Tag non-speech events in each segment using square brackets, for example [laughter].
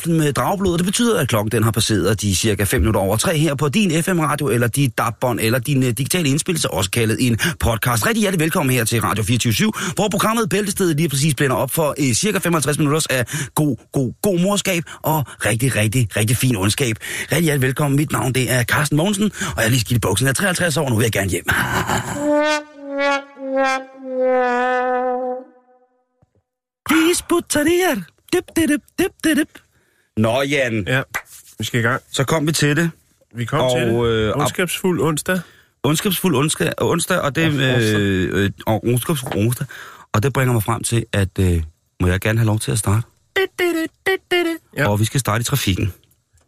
Syder med dragblod, og det betyder, at klokken den har passeret de cirka 5 minutter over 3 her på din FM-radio, eller dit DAB-bånd, eller din uh, digitale indspillelse, også kaldet en podcast. Rigtig hjertelig velkommen her til Radio 24 hvor programmet Bæltestedet lige præcis blænder op for uh, cirka 55 minutter af god, god, god morskab og rigtig, rigtig, rigtig fin ondskab. Rigtig hjertelig velkommen. Mit navn det er Carsten Mogensen, og jeg er lige skidt i buksen. Jeg er 53 år, nu vil jeg gerne hjem. Please put her. Dip, dip, dip, dip, dip, dip. Nå, Jan, Ja, vi skal i gang. så kom vi til det. Vi kom Og, til det. øh, Ondskabsfuld onsdag. Ondskabsfuld onsdag, onsdag og det øh, øh, og ondskabsfuld onsdag. Og det bringer mig frem til, at øh, må jeg gerne have lov til at starte. Ja. Og vi skal starte i trafikken.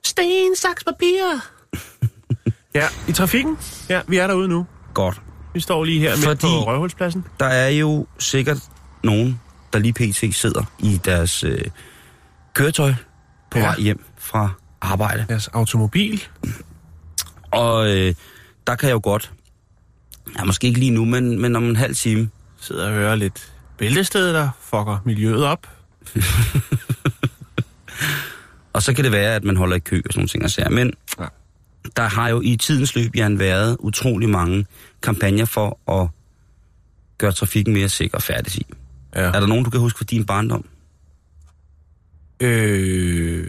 Sten, saks, papir. [laughs] ja, i trafikken. Ja, vi er derude nu. Godt. Vi står lige her midt på Røvhulspladsen. Der er jo sikkert nogen, der lige pt. sidder i deres øh, køretøj på Ja. vej hjem fra arbejde. Deres automobil. Og øh, der kan jeg jo godt, ja, måske ikke lige nu, men, men om en halv time, Sidder og hører lidt bæltested, der fucker miljøet op. [laughs] Og så kan det være, at man holder i kø og sådan nogle ting. Og sager. Men Ja. der har jo i tidens løb, Jan, været utrolig mange kampagner for at gøre trafikken mere sikker og færdig i. Ja. Er der nogen, du kan huske fra din barndom? Øh...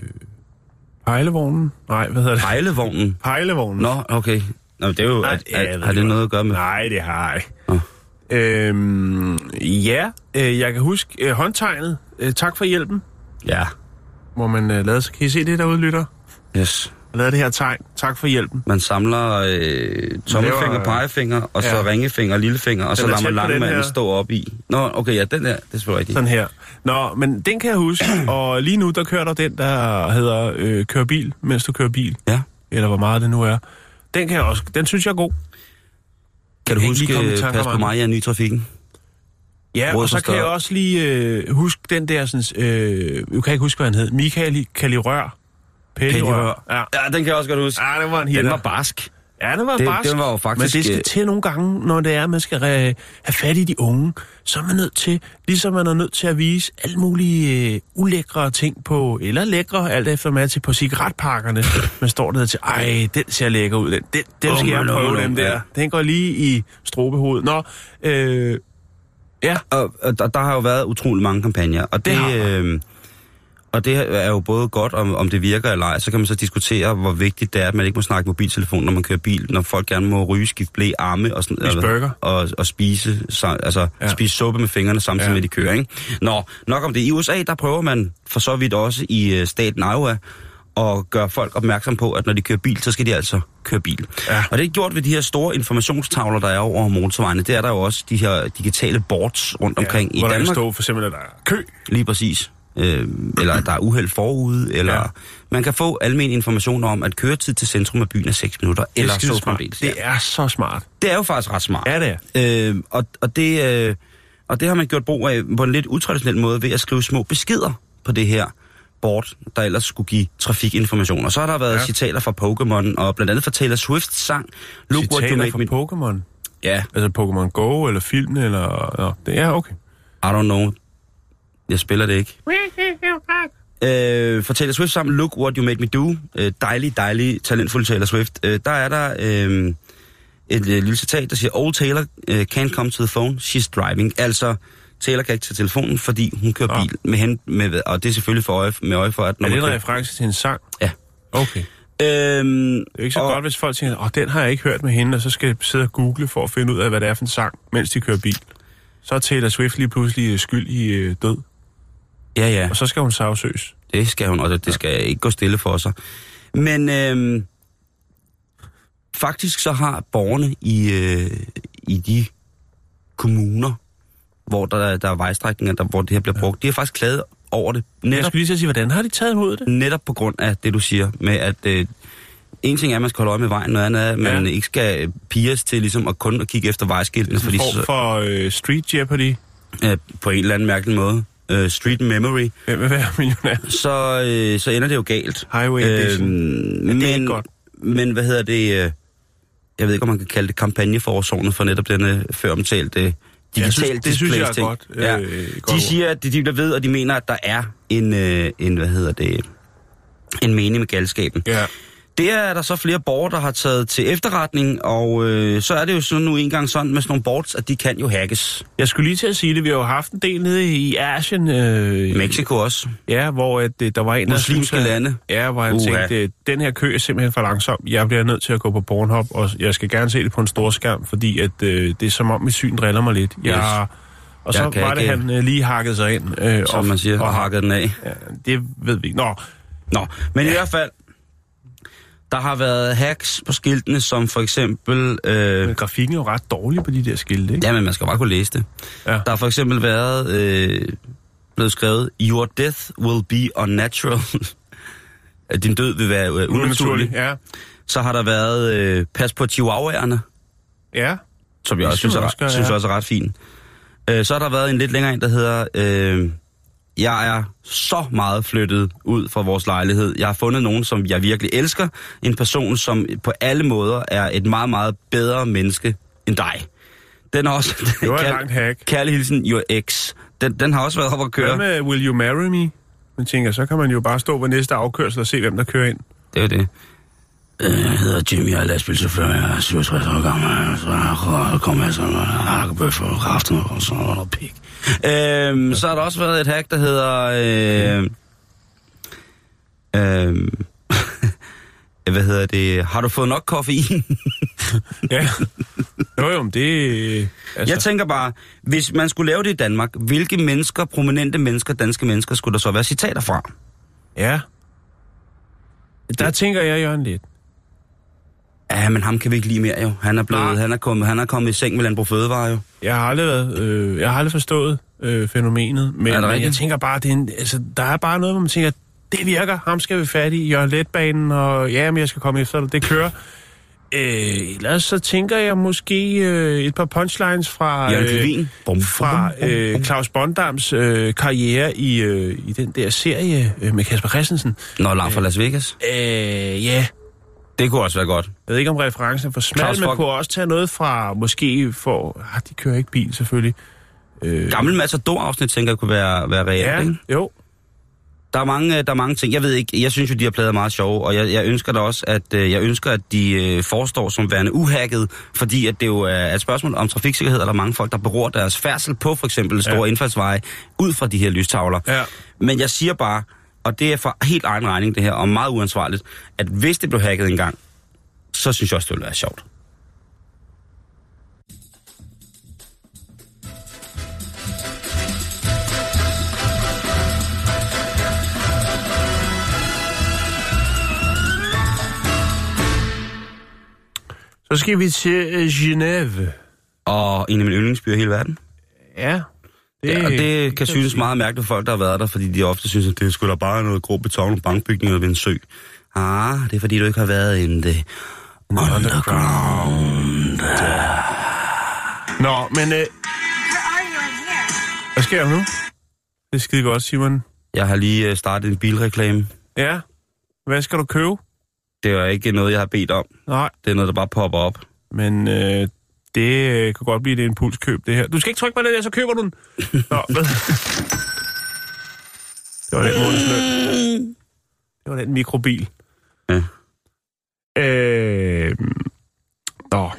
Pejlevognen? Nej, hvad hedder det? Pejlevognen? Pejlevognen. Nå, okay. Nå, det er jo, Nej, at, ja, at, ved har det noget at gøre med? Nej, det har jeg. Nå. Øhm, ja, øh, jeg kan huske øh, håndtegnet. Øh, tak for hjælpen. Ja, Hvor man øh, lavede, kan I se det derude, lytter? yes. Lavede det her tegn. Tak for hjælpen. Man samler øh, tommelfinger, laver- pegefinger, og så Ja. ringefinger og lillefinger, og så Den er lader man langmanden stå op i. Nå, okay, ja, den der, det er selvfølgelig rigtigt. Sådan her. Nå, men den kan jeg huske. [clears throat] Og lige nu, der kører der den, der hedder øh, Kør bil, mens du kører bil. Ja. Eller hvor meget det nu er. Den kan jeg også. Den synes jeg er god. Kan du huske, øh, pas på mig, jeg er ny i trafikken? Ja, Råd og så kan jeg også lige øh, huske den der, sådan, øh, jeg kan ikke huske, hvad han hed. Michael Kalirør. Pællerør. Ja. Ja, den kan jeg også godt huske. ja, det var en Den hitter. var barsk. Ja, det var Det- barsk. den var jo faktisk, Men det skal øh, til nogle gange, når det er, at man skal have fat i de unge, så er man nødt til, ligesom man er nødt til at vise alle mulige øh, ulækre ting på, eller lækre, alt efter man er til på cigaretpakkerne. man står der til, ej, den ser lækker ud, den, den, den skal jeg prøve, den der. ja. Den går lige i strobehovedet. Nå, øh, ja, Og, og der, der har jo været utrolig mange kampagner, og det, Det øh, og det er jo både godt, om, om det virker eller ej. Så kan man så diskutere, hvor vigtigt det er, at man ikke må snakke mobiltelefon, når man kører bil, når folk gerne må ryge, skifte blæ, arme og, sådan, eller- burger. og, og spise, så, altså, ja. Spise suppe med fingrene samtidig Ja. med, de kører. Ikke? Nå, nok om det. I USA, der prøver man for så vidt også i øh, staten Iowa at gøre folk opmærksom på, at når de kører bil, så skal de altså køre bil. Ja. Og det er gjort ved de her store informationstavler, der er over motorvejene. Det er der jo også de her digitale boards rundt omkring ja, i hvor der kan Danmark. stå for eksempel, at der er kø. Lige præcis. Øh, eller der er uheld forude, eller ja. Ja. man kan få almen information om, at køretid til centrum af byen er 6 minutter, eller skide så fremdeles. Det er så smart. det er jo faktisk ret smart. Ja, det er. Øh, og, og, det, øh, og det har man gjort brug af på en lidt utraditionel måde ved at skrive små beskeder på det her board, der ellers skulle give trafikinformation. Og så har der været ja. Ja. citater fra Pokémon, og blandt andet fra Taylor Swift's sang, Look What You Citater Make fra Me... Pokémon. Ja, Altså Pokémon Go, eller filmen, eller... Nå, det er okay. I don't know. Jeg spiller det ikke. Øh, for Taylor Swift sammen, Look What You Made Me Do. Øh, dejlig, dejlig, talentfuld Taylor Swift. Øh, der er der øh, et øh, lille citat, der siger, Old Taylor uh, can't come to the phone, she's driving. Altså, Taylor kan ikke tage telefonen, fordi hun kører Nå. bil med hen, med, og det er selvfølgelig for øje, med øje for, at Er det en kører... reference til en sang? Ja. Okay. Øhm, Det er ikke så og, og... godt, hvis folk tænker, åh, den har jeg ikke hørt med hende, og så skal jeg sidde og google for at finde ud af, hvad det er for en sang, mens de kører bil. Så er Taylor Swift lige pludselig øh, skyld i øh, død. Ja, ja. Og så skal hun sagsøges. Det skal hun, og det, det skal ikke gå stille for sig. Men øhm, faktisk så har borgerne i, øh, i de kommuner, hvor der, der er vejstrækninger, der, hvor det her bliver brugt, de har faktisk klaget over det. Jeg Netop, skulle lige sige, hvordan har de taget imod det? netop på grund af det, du siger, med at øh, en ting er, at man skal holde øje med vejen, noget andet er, at man Ja. ikke skal pires til ligesom at kun at kigge efter vejskiltene, En fordi form så, for øh, street jeopardy. øh, på en eller anden mærkelig måde, øh, street memory, Hvem vil være millionær? så, øh, så ender det jo galt. Highway edition. men, det er ikke godt. Men hvad hedder det? øh, Jeg ved ikke, om man kan kalde det kampagneforårsårene for netop denne før omtalte digital synes- det synes jeg er godt, Ja. øh, godt de siger, at de, de ved, og de mener, at der er en, øh, en hvad hedder det, en mening med galskaben. Ja. Det er der så flere borgere, der har taget til efterretning, og øh, så er det jo sådan nu engang sådan med sådan nogle boards, at de kan jo hackes. Jeg skulle lige til at sige det. Vi har jo haft en del nede i Asien. Øh, Mexico også. Ja, hvor at, øh, der var en, der Muslimske syntes, at- lande. Ja, hvor han Uha. tænkte, øh, den her kø er simpelthen for langsom. Jeg bliver nødt til at gå på Pornhub, og jeg skal gerne se det på en stor skærm, fordi at, øh, det er som om mit syn driller mig lidt. Jeg, og så Jeg kan var det, ikke- han øh, lige hakket sig ind. Øh, Som man siger, og hakket den af. Ja, det ved vi ikke. Nå, Nå, men i hvert fald, der har været hacks på skiltene, som for eksempel... Øh, men grafikken er jo ret dårlig på de der skilte, ikke? ja, men man skal bare kunne læse det. Ja. Der har for eksempel været øh, blevet skrevet, Your death will be unnatural. [laughs] At din død vil være øh, unaturlig. Ja. Så har der været øh, pas på chihuahuaerne, Ja. som jeg også synes, er, også gøre, synes ja. også er ret fint. Øh, så har der været en lidt længere en, der hedder... Øh, jeg er så meget flyttet ud fra vores lejlighed. Jeg har fundet nogen, som jeg virkelig elsker. En person, som på alle måder er et meget, meget bedre menneske end dig. Den har også... [laughs] Det var et langt hack. Kærlig hilsen, your ex. Den, den har også været op at Hvad køre. med Will You Marry Me? Man tænker, så kan man jo bare stå ved næste afkørsel og se, hvem der kører ind. Det er det. Øh, Jeg hedder Jimmy, jeg er lastbilchauffør, jeg er 67 år gammel, så jeg kommer jeg sådan noget hakkebøf og kraften og sådan noget pik. Øhm, så har der også været et hack, der hedder... Øh, øh, [laughs] hvad hedder det? Har du fået nok koffein? [laughs] Ja. Jo, jo, det... Altså, Jeg tænker bare, hvis man skulle lave det i Danmark, hvilke mennesker, prominente mennesker, danske mennesker, skulle der så være citater fra? Ja. Der tænker jeg, Jørgen, lidt. Ja, men ham kan vi ikke lide mere jo. Han er, blevet, Nej. han er, kommet, han er kommet i seng med Landbrug Fødevare jo. Jeg har aldrig, været, øh, jeg har aldrig forstået øh, fænomenet, men, men jeg tænker bare, det er en, altså, der er bare noget, hvor man tænker, det virker, ham skal vi fat i, Jørgen Letbanen, og ja, men jeg skal komme efter dig, det kører. Øh, ellers så tænker jeg måske øh, et par punchlines fra, øh, Clevin. Bum, fra øh. Claus Bondams øh, karriere i, øh, i den der serie øh, med Kasper Christensen. Nå, langt fra Las Vegas. Øh, ja, Det kunne også være godt. jeg ved ikke, om referencen er for smal, men Fock- kunne også tage noget fra, måske for... Ah, de kører ikke bil, selvfølgelig. Øh, Gammel Matador-afsnit, tænker jeg, kunne være, være reelt, ja, ikke? jo. Der er, mange, der er mange ting. Jeg ved ikke, jeg synes jo, de har plader er meget sjove, og jeg, jeg ønsker da også, at øh, jeg ønsker, at de øh, forestår som værende uhacket, fordi at det jo er et spørgsmål om trafiksikkerhed, og der er mange folk, der beror deres færdsel på for eksempel store ja. indfaldsveje ud fra de her lystavler. Ja. Men jeg siger bare, og det er for helt egen regning det her, og meget uansvarligt, at hvis det blev hacket engang, så synes jeg også, det ville være sjovt. Så skal vi til øh, Genève. Og en af mine yndlingsbyer i hele verden. Ja. Det, ja, og det kan synes meget mærkeligt for folk, der har været der, fordi de ofte synes, at det skulle da bare noget grå beton og bankbygninger ved en sø. Ah, det er fordi, du ikke har været in the underground. Nå, men... Øh, hvad sker der nu? Det er skide godt, Simon. Jeg har lige øh, startet en bilreklame. Ja. Hvad skal du købe? Det er ikke noget, jeg har bedt om. Nej, Det er noget, der bare popper op. men øh, det øh, kan godt blive et impulskøb, det her. Du skal ikke trykke på det der, så køber du den. Nå, [laughs] hvad? Det var den månedsløn. Det var den mikrobil. Ja. Øh, nå,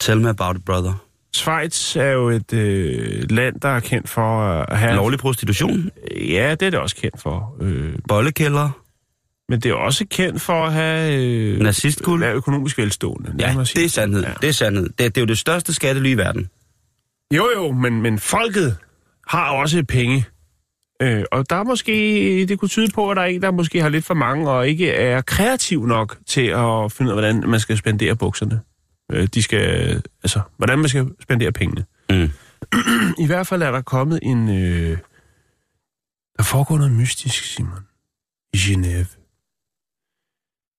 Tell me about it, brother. Schweiz er jo et øh, land, der er kendt for at have... Lovlig prostitution. Ja, det er det også kendt for. Øh, Bollekælder. Men det er også kendt for at have... Øh, Nazistkuld. være økonomisk velstående. Ja, det er sandhed. Ja. Det er sandhed. Det, det er jo det største skattely i verden. Jo, jo, men, men folket har også penge. Øh, og der er måske, det kunne tyde på, at der er en, der måske har lidt for mange, og ikke er kreativ nok til at finde ud af, hvordan man skal spendere bukserne. Øh, de skal, altså, hvordan man skal spendere pengene. Mm. [clears throat] I hvert fald er der kommet en... Øh, der foregår noget mystisk, Simon. I Genève.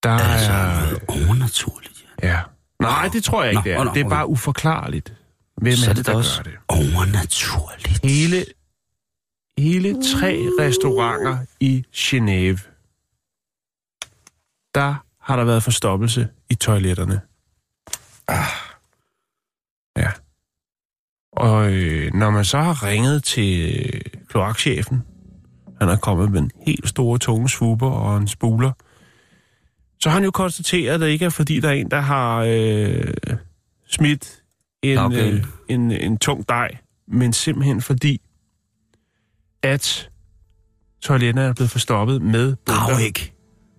Der Altså, er... noget overnaturligt. Ja. Nej, det tror jeg ikke, Nå, det er. nå, Det er bare uforklarligt. Hvem Så er det, der også gør det? overnaturligt. Hele, hele tre restauranter i Genève. Der har der været forstoppelse i toiletterne. Ah. Ja. Og øh, når man så har ringet til øh, kloakchefen, han er kommet med en helt store tunge svuber og en spuler, så har han jo konstateret, at det ikke er fordi, der er en, der har øh, smidt en, Okay. øh, en, en tung dej, men simpelthen fordi, at toiletterne er blevet forstoppet med Grav bunter, ikke.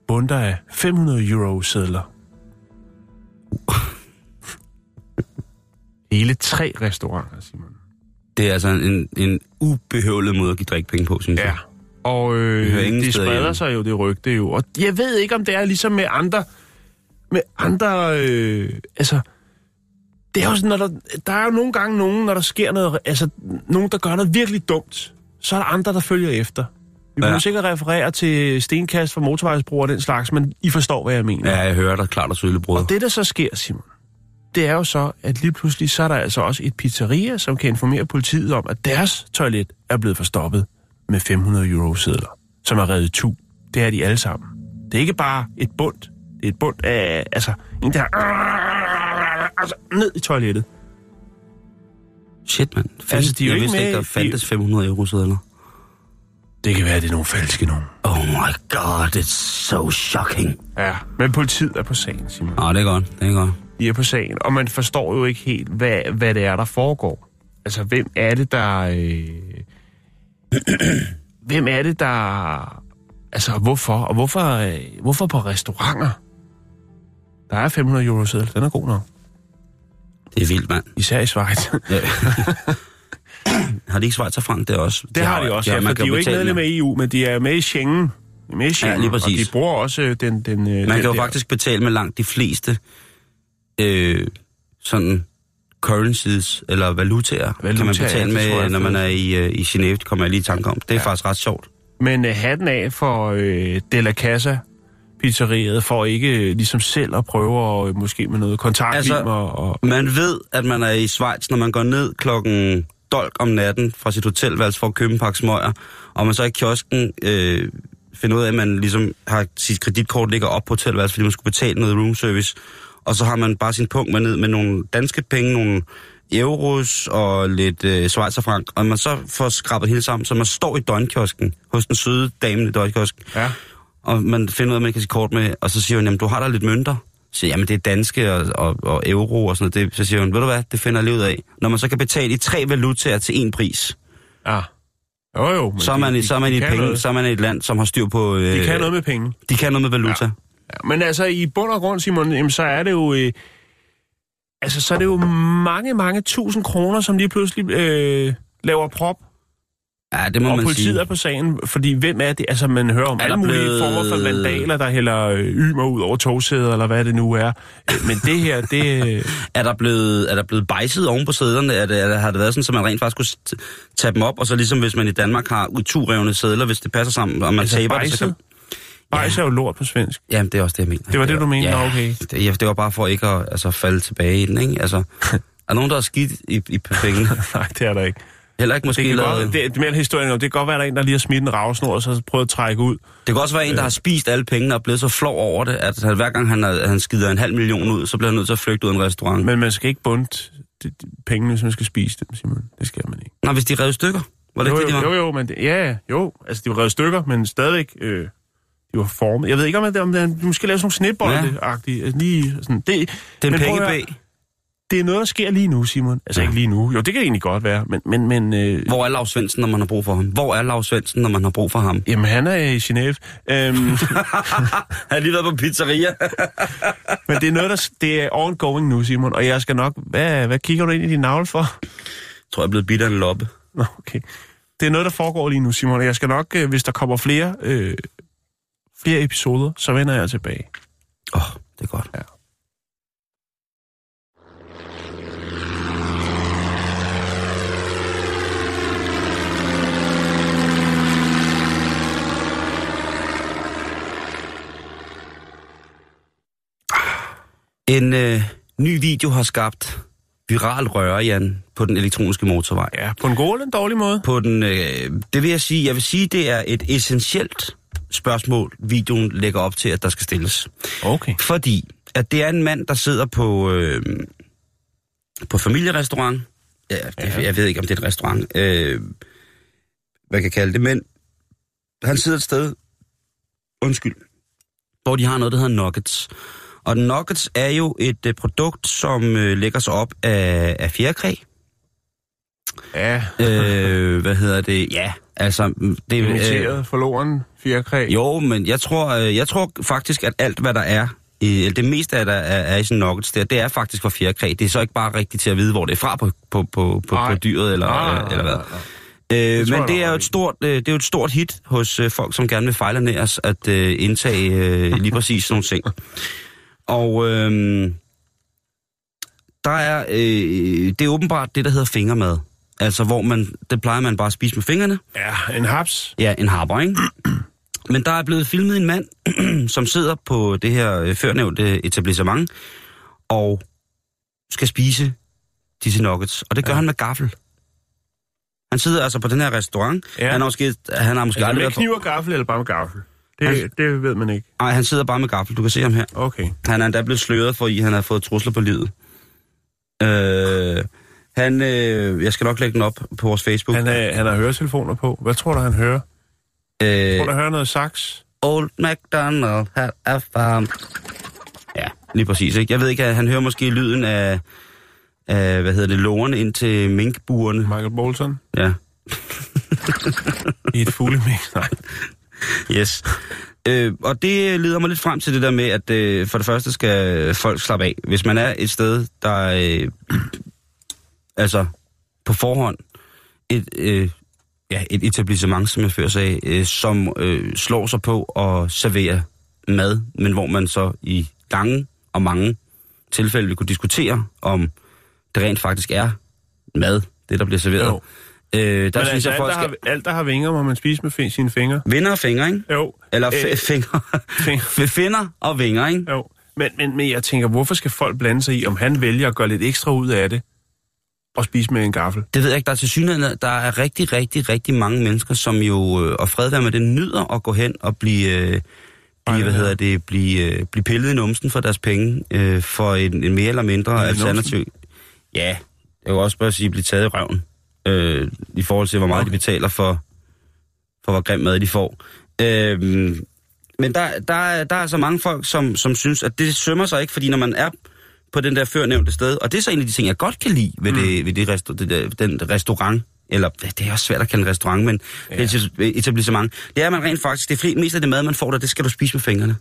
bunter af 500 euro sædler. [laughs] Hele tre restauranter, Simon. Det er altså en, en ubehøvlet måde at give drikkepenge på, synes Ja. jeg. Og øh, det spreder hjemme. sig jo, det rygte jo. Og jeg ved ikke, om det er ligesom med andre... Med andre... Øh, altså... Det er jo sådan, når der, der er jo nogle gange nogen, når der sker noget... Altså, nogen, der gør noget virkelig dumt. Så er der andre, der følger efter. Vi Ja. sikkert referere til stenkast fra motorvejsbroer og den slags, men I forstår, hvad jeg mener. Ja, jeg hører dig klart og tydeligt, bror. Og det, der så sker, Simon, det er jo så, at lige pludselig, så er der altså også et pizzeria, som kan informere politiet om, at deres toilet er blevet forstoppet med 500 euro sedler, som er reddet tu. Det er de alle sammen. Det er ikke bare et bund. Det er et bund af, altså, en der altså, ned i toilettet. Shit, mand. Findes, Altså, de de er jo jeg ikke vidste ikke, med- der fandtes 500 euro sedler. Det kan være, det er nogle falske nogen. Oh my god, it's so shocking. Ja, men politiet er på sagen, Simon. Nå, det er godt, det er godt. De er på sagen, og man forstår jo ikke helt, hvad, hvad det er, der foregår. Altså, hvem er det, der... Øh... hvem er det, der... Altså, hvorfor? Og hvorfor, øh... hvorfor på restauranter? Der er 500 euro seddel. Den er god nok. Det er vildt, mand. Især i Schweiz. Ja. har de ikke Schweizerfrank der også? Det har de også, ja, for man de er jo ikke medlem med. af EU, men de er med i Schengen. De er med i Schengen, lige præcis. Og de bruger også øh, den... den øh, Man den kan jo der- faktisk betale med langt de fleste øh, sådan currencies eller valutaer, Valutaer, kan man ja, betale tror med, jeg når man er i, øh, i Genève. Kommer jeg lige i tanke om. Det er ja. faktisk ret sjovt. Men øh, hatten af for øh, De La Casa pizzeriet for ikke øh, ligesom selv at prøve at, øh, måske med noget kontaktlim altså, og, og... Man ved, at man er i Schweiz, når man går ned klokken dolk om natten fra sit hotelværelse for at købe en pakke smøger, og man så i kiosken øh, finder ud af, at man ligesom har sit kreditkort ligger op på hotelværelset, fordi man skulle betale noget room service, og så har man bare sin punkt med ned med nogle danske penge, nogle euros og lidt øh, schweizerfrank, og man så får skrabet hele sammen, så man står i døgnkiosken hos den søde dame i døgnkiosken, Ja. og man finder ud af, man kan sit kort med, og så siger hun, jamen du har da lidt mønter. Så siger jamen det er danske og, og, og euro og sådan noget. Det, så siger hun, ved du hvad, det finder jeg ud af. Når man så kan betale i tre valutaer til én pris, ja. Jo, jo. Men så er man, de, så er man de i kan penge, noget. så er man i et land, som har styr på... Øh, De kan noget med penge. De kan noget med valuta. Ja. Ja, men altså, i bund og grund, Simon, jamen, så er det jo... Øh, altså, så er det jo mange, mange tusind kroner, som lige pludselig øh, laver prop. ja, det må Og man politiet sige. er på sagen, fordi hvem er det? Altså, man hører om alle der mulige blevet- former for vandaler, der hælder øh, ymer ud over togsæder, eller hvad det nu er. Øh, Men det her, det... øh, [laughs] Er der blevet, er der blevet bejset oven på sædlerne? Er det, er det, har det været sådan, at man rent faktisk kunne tage dem op, og så ligesom hvis man i Danmark har uturevne sædler, hvis det passer sammen, og man Altså, taber det, så kan... Bajs er jo lort på svensk. Jamen, det er også det, jeg mener. Det var det, du mente? Ja, Nå, okay. det, ja, det var bare for ikke at altså, falde tilbage i den, ikke? Altså, er der nogen, der er skidt i, i pengene? [laughs] Nej, det er der ikke. Heller ikke måske Det kan lavet... godt, det, det er mere historien om, det kan godt være, at der er en, der lige har smidt en ravsnor, og så prøvet at trække ud. Det kan også være en, der har spist alle pengene og blevet så flov over det, at han, hver gang han, er, han skider en halv million ud, så bliver han nødt til at flygte ud af en restaurant. Men... Man skal ikke de pengene, hvis man skal spise dem, Simon. Det skal man ikke. Nå, hvis de revet stykker, var det Jo, ikke det, de var? jo, jo, men det, ja, ja, jo. Altså, de var revet stykker, men stadigvæk, øh, de var formet. Jeg ved ikke, om det, om det de måske lave sådan nogle snitbolde-agtige. Altså, lige sådan, det, Det en men prøv at pengebag. det er noget, der sker lige nu, Simon. Altså, Ja. ikke lige nu. Jo, det kan det egentlig godt være, men, men, men øh, Hvor er Lars Svendsen, når man har brug for ham? Hvor er Lars Svendsen, når man har brug for ham? jamen, han er i Genève. Øhm, [laughs] Han har lige været på pizzeria. [laughs] men det er noget, der det er ongoing nu, Simon. Og jeg skal nok... Hvad, hvad kigger du ind i din navle for? Jeg tror, jeg er blevet bidt af en loppe. Nå, okay. det er noget, der foregår lige nu, Simon. og Jeg skal nok, øh, hvis der kommer flere, øh, flere episoder, så vender jeg tilbage. Åh, oh, det er godt. Ja. En øh, ny video har skabt viral røre, Jan, på den elektroniske motorvej. Ja, på en god eller en dårlig måde. På den, øh, det vil jeg sige, jeg vil sige, det er et essentielt spørgsmål, videoen lægger op til, at der skal stilles. Okay. Fordi, at det er en mand, der sidder på, øh, på familierestaurant. Ja, det, Ja. jeg ved ikke, om det er et restaurant. Øh, hvad kan jeg kalde det, men han sidder et sted, undskyld, hvor de har noget, der hedder nuggets. Og nuggets er jo et øh, produkt, som øh, lægger sig op af, af fjerkræ. Ja, øh, hvad hedder det? Ja, altså... mm, Det, øh, imiteret forloren fjerkræ. jo, men jeg tror, øh, jeg tror faktisk, at alt, hvad der er, i, eller det meste af der er, er i sådan nuggets der, det er faktisk fra fjerkræ. Det er så ikke bare rigtigt til at vide, hvor det er fra på, på, på, på, på dyret, eller, Nej, eller hvad. nej, nej. Øh, tror men jeg, det er, jo et stort, øh, det er jo et stort hit hos øh, folk, som gerne vil fejlernæres, at øh, indtage øh, lige præcis sådan nogle ting. Og øh, der er, øh, det er åbenbart det, der hedder fingermad. Altså, hvor man, det plejer man bare at spise med fingrene. Ja, en haps. Ja, en harper, ikke? [clears throat] Men der er blevet filmet en mand, [clears throat] som sidder på det her øh, førnævnte etablissement, og skal spise disse nuggets. Og det gør ja. Han med gaffel. Han sidder altså på den her restaurant. Ja. Han har måske, han har måske Altså aldrig med kniv og gaffel, eller bare med gaffel? Det, Altså- det ved man ikke. Nej, han sidder bare med gaffel. Du kan se ham her. Okay. Han er endda blevet sløret, fordi han har fået trusler på livet. Øh, han, øh, jeg skal nok lægge den op på vores Facebook. Han, er, han har høretelefoner på. Hvad tror du, han hører? øh, Tror du, han hører noget sax? Old MacDonald had a farm. Ja, lige præcis. Ikke? Jeg ved ikke, han hører måske lyden af, af hvad hedder det, lårene ind til minkburene. Michael Bolton? Ja, [laughs] I et fuglemix? Nej. yes. Øh, og det leder mig lidt frem til det der med, at øh, for det første skal folk slappe af. Hvis man er et sted, der er øh, altså på forhånd et, øh, ja, et etablissement, som jeg før sagde, øh, som øh, slår sig på at servere mad, men hvor man så i lange og mange tilfælde vil kunne diskutere, om det rent faktisk er mad, det der bliver serveret. Jo. Øh, der Men synes altså, jeg, alt, folk der skal... har, alt, der har vinger, må man spise med fin, sine fingre. Vinder og fingre, ikke? Jo. Eller Øh, f- fingre. fing- [laughs] Finder og vinger, ikke? Jo. Men, men, men jeg tænker, hvorfor skal folk blande sig i, om han vælger at gøre lidt ekstra ud af det, og spise med en gaffel? Det ved jeg ikke. Der er til synligheden, der er rigtig, rigtig, rigtig mange mennesker, som jo, øh, og fred være med det, nyder at gå hen og blive, øh, blive Ej, hvad ja. hedder det, blive, øh, blive pillet i numsen for deres penge, øh, for en, en mere eller mindre i alternativ. Ja, jeg vil også bare sige, blive taget i røven, øh, i forhold til, hvor meget okay. de betaler for, for hvor grim mad de får. Øh, men der, der, er- der er så mange folk, som, som synes, at det sømmer sig ikke, fordi når man er på den der førnævnte sted, og det er så en af de ting, jeg godt kan lide ved, mm. det, ved det resta- det der, den restaurant, eller det er også svært at kalde en restaurant, men ja. er etablissement, det er, at man rent faktisk, det er mest af det mad, man får der, det skal du spise med fingrene.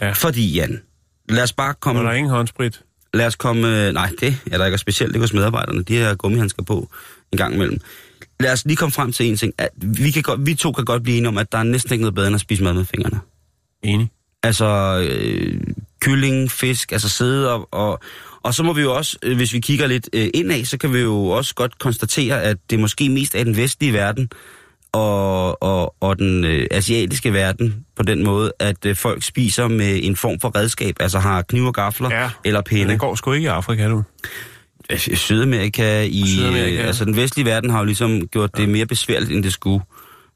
Ja. Fordi, Jan, lad os bare Og komme... der er ingen håndsprit. Lad os komme... øh, Nej, det er der ikke og specielt ikke hos medarbejderne. De har gummihandsker på en gang imellem. Lad os lige komme frem til en ting. At vi, kan godt, vi to kan godt blive enige om, at der er næsten ikke noget bedre end at spise mad med fingrene. Enig. Altså øh, kylling, fisk, altså sidde og, og... Og så må vi jo også, øh, hvis vi kigger lidt øh, indad, så kan vi jo også godt konstatere, at det måske mest er den vestlige verden og, og, og den øh, asiatiske verden på den måde, at øh, folk spiser med en form for redskab, altså har kniv og gafler Ja, eller pinde. det går sgu ikke i Afrika, du. Øh, Sydamerika i Sydamerika, altså den vestlige verden har jo ligesom gjort det mere besværligt end det skulle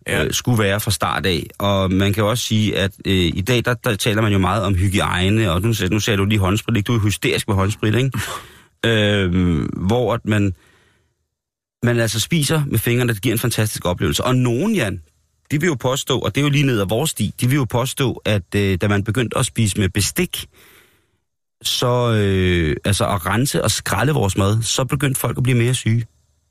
Ja. øh, skulle være fra start af. Og man kan også sige at øh, i dag der, der taler man jo meget om hygiejne og nu, nu sagde du lige håndsprit, ikke? Du er hysterisk med håndsprit, ikke? [laughs] øh, hvor at man man altså spiser med fingrene, det giver en fantastisk oplevelse. Og nogen, Jan, de vil jo påstå, og det er jo lige ned ad vores sti, de vil jo påstå, at øh, da man begyndte at spise med bestik, så øh, altså at rense og skralde vores mad, så begyndte folk at blive mere syge.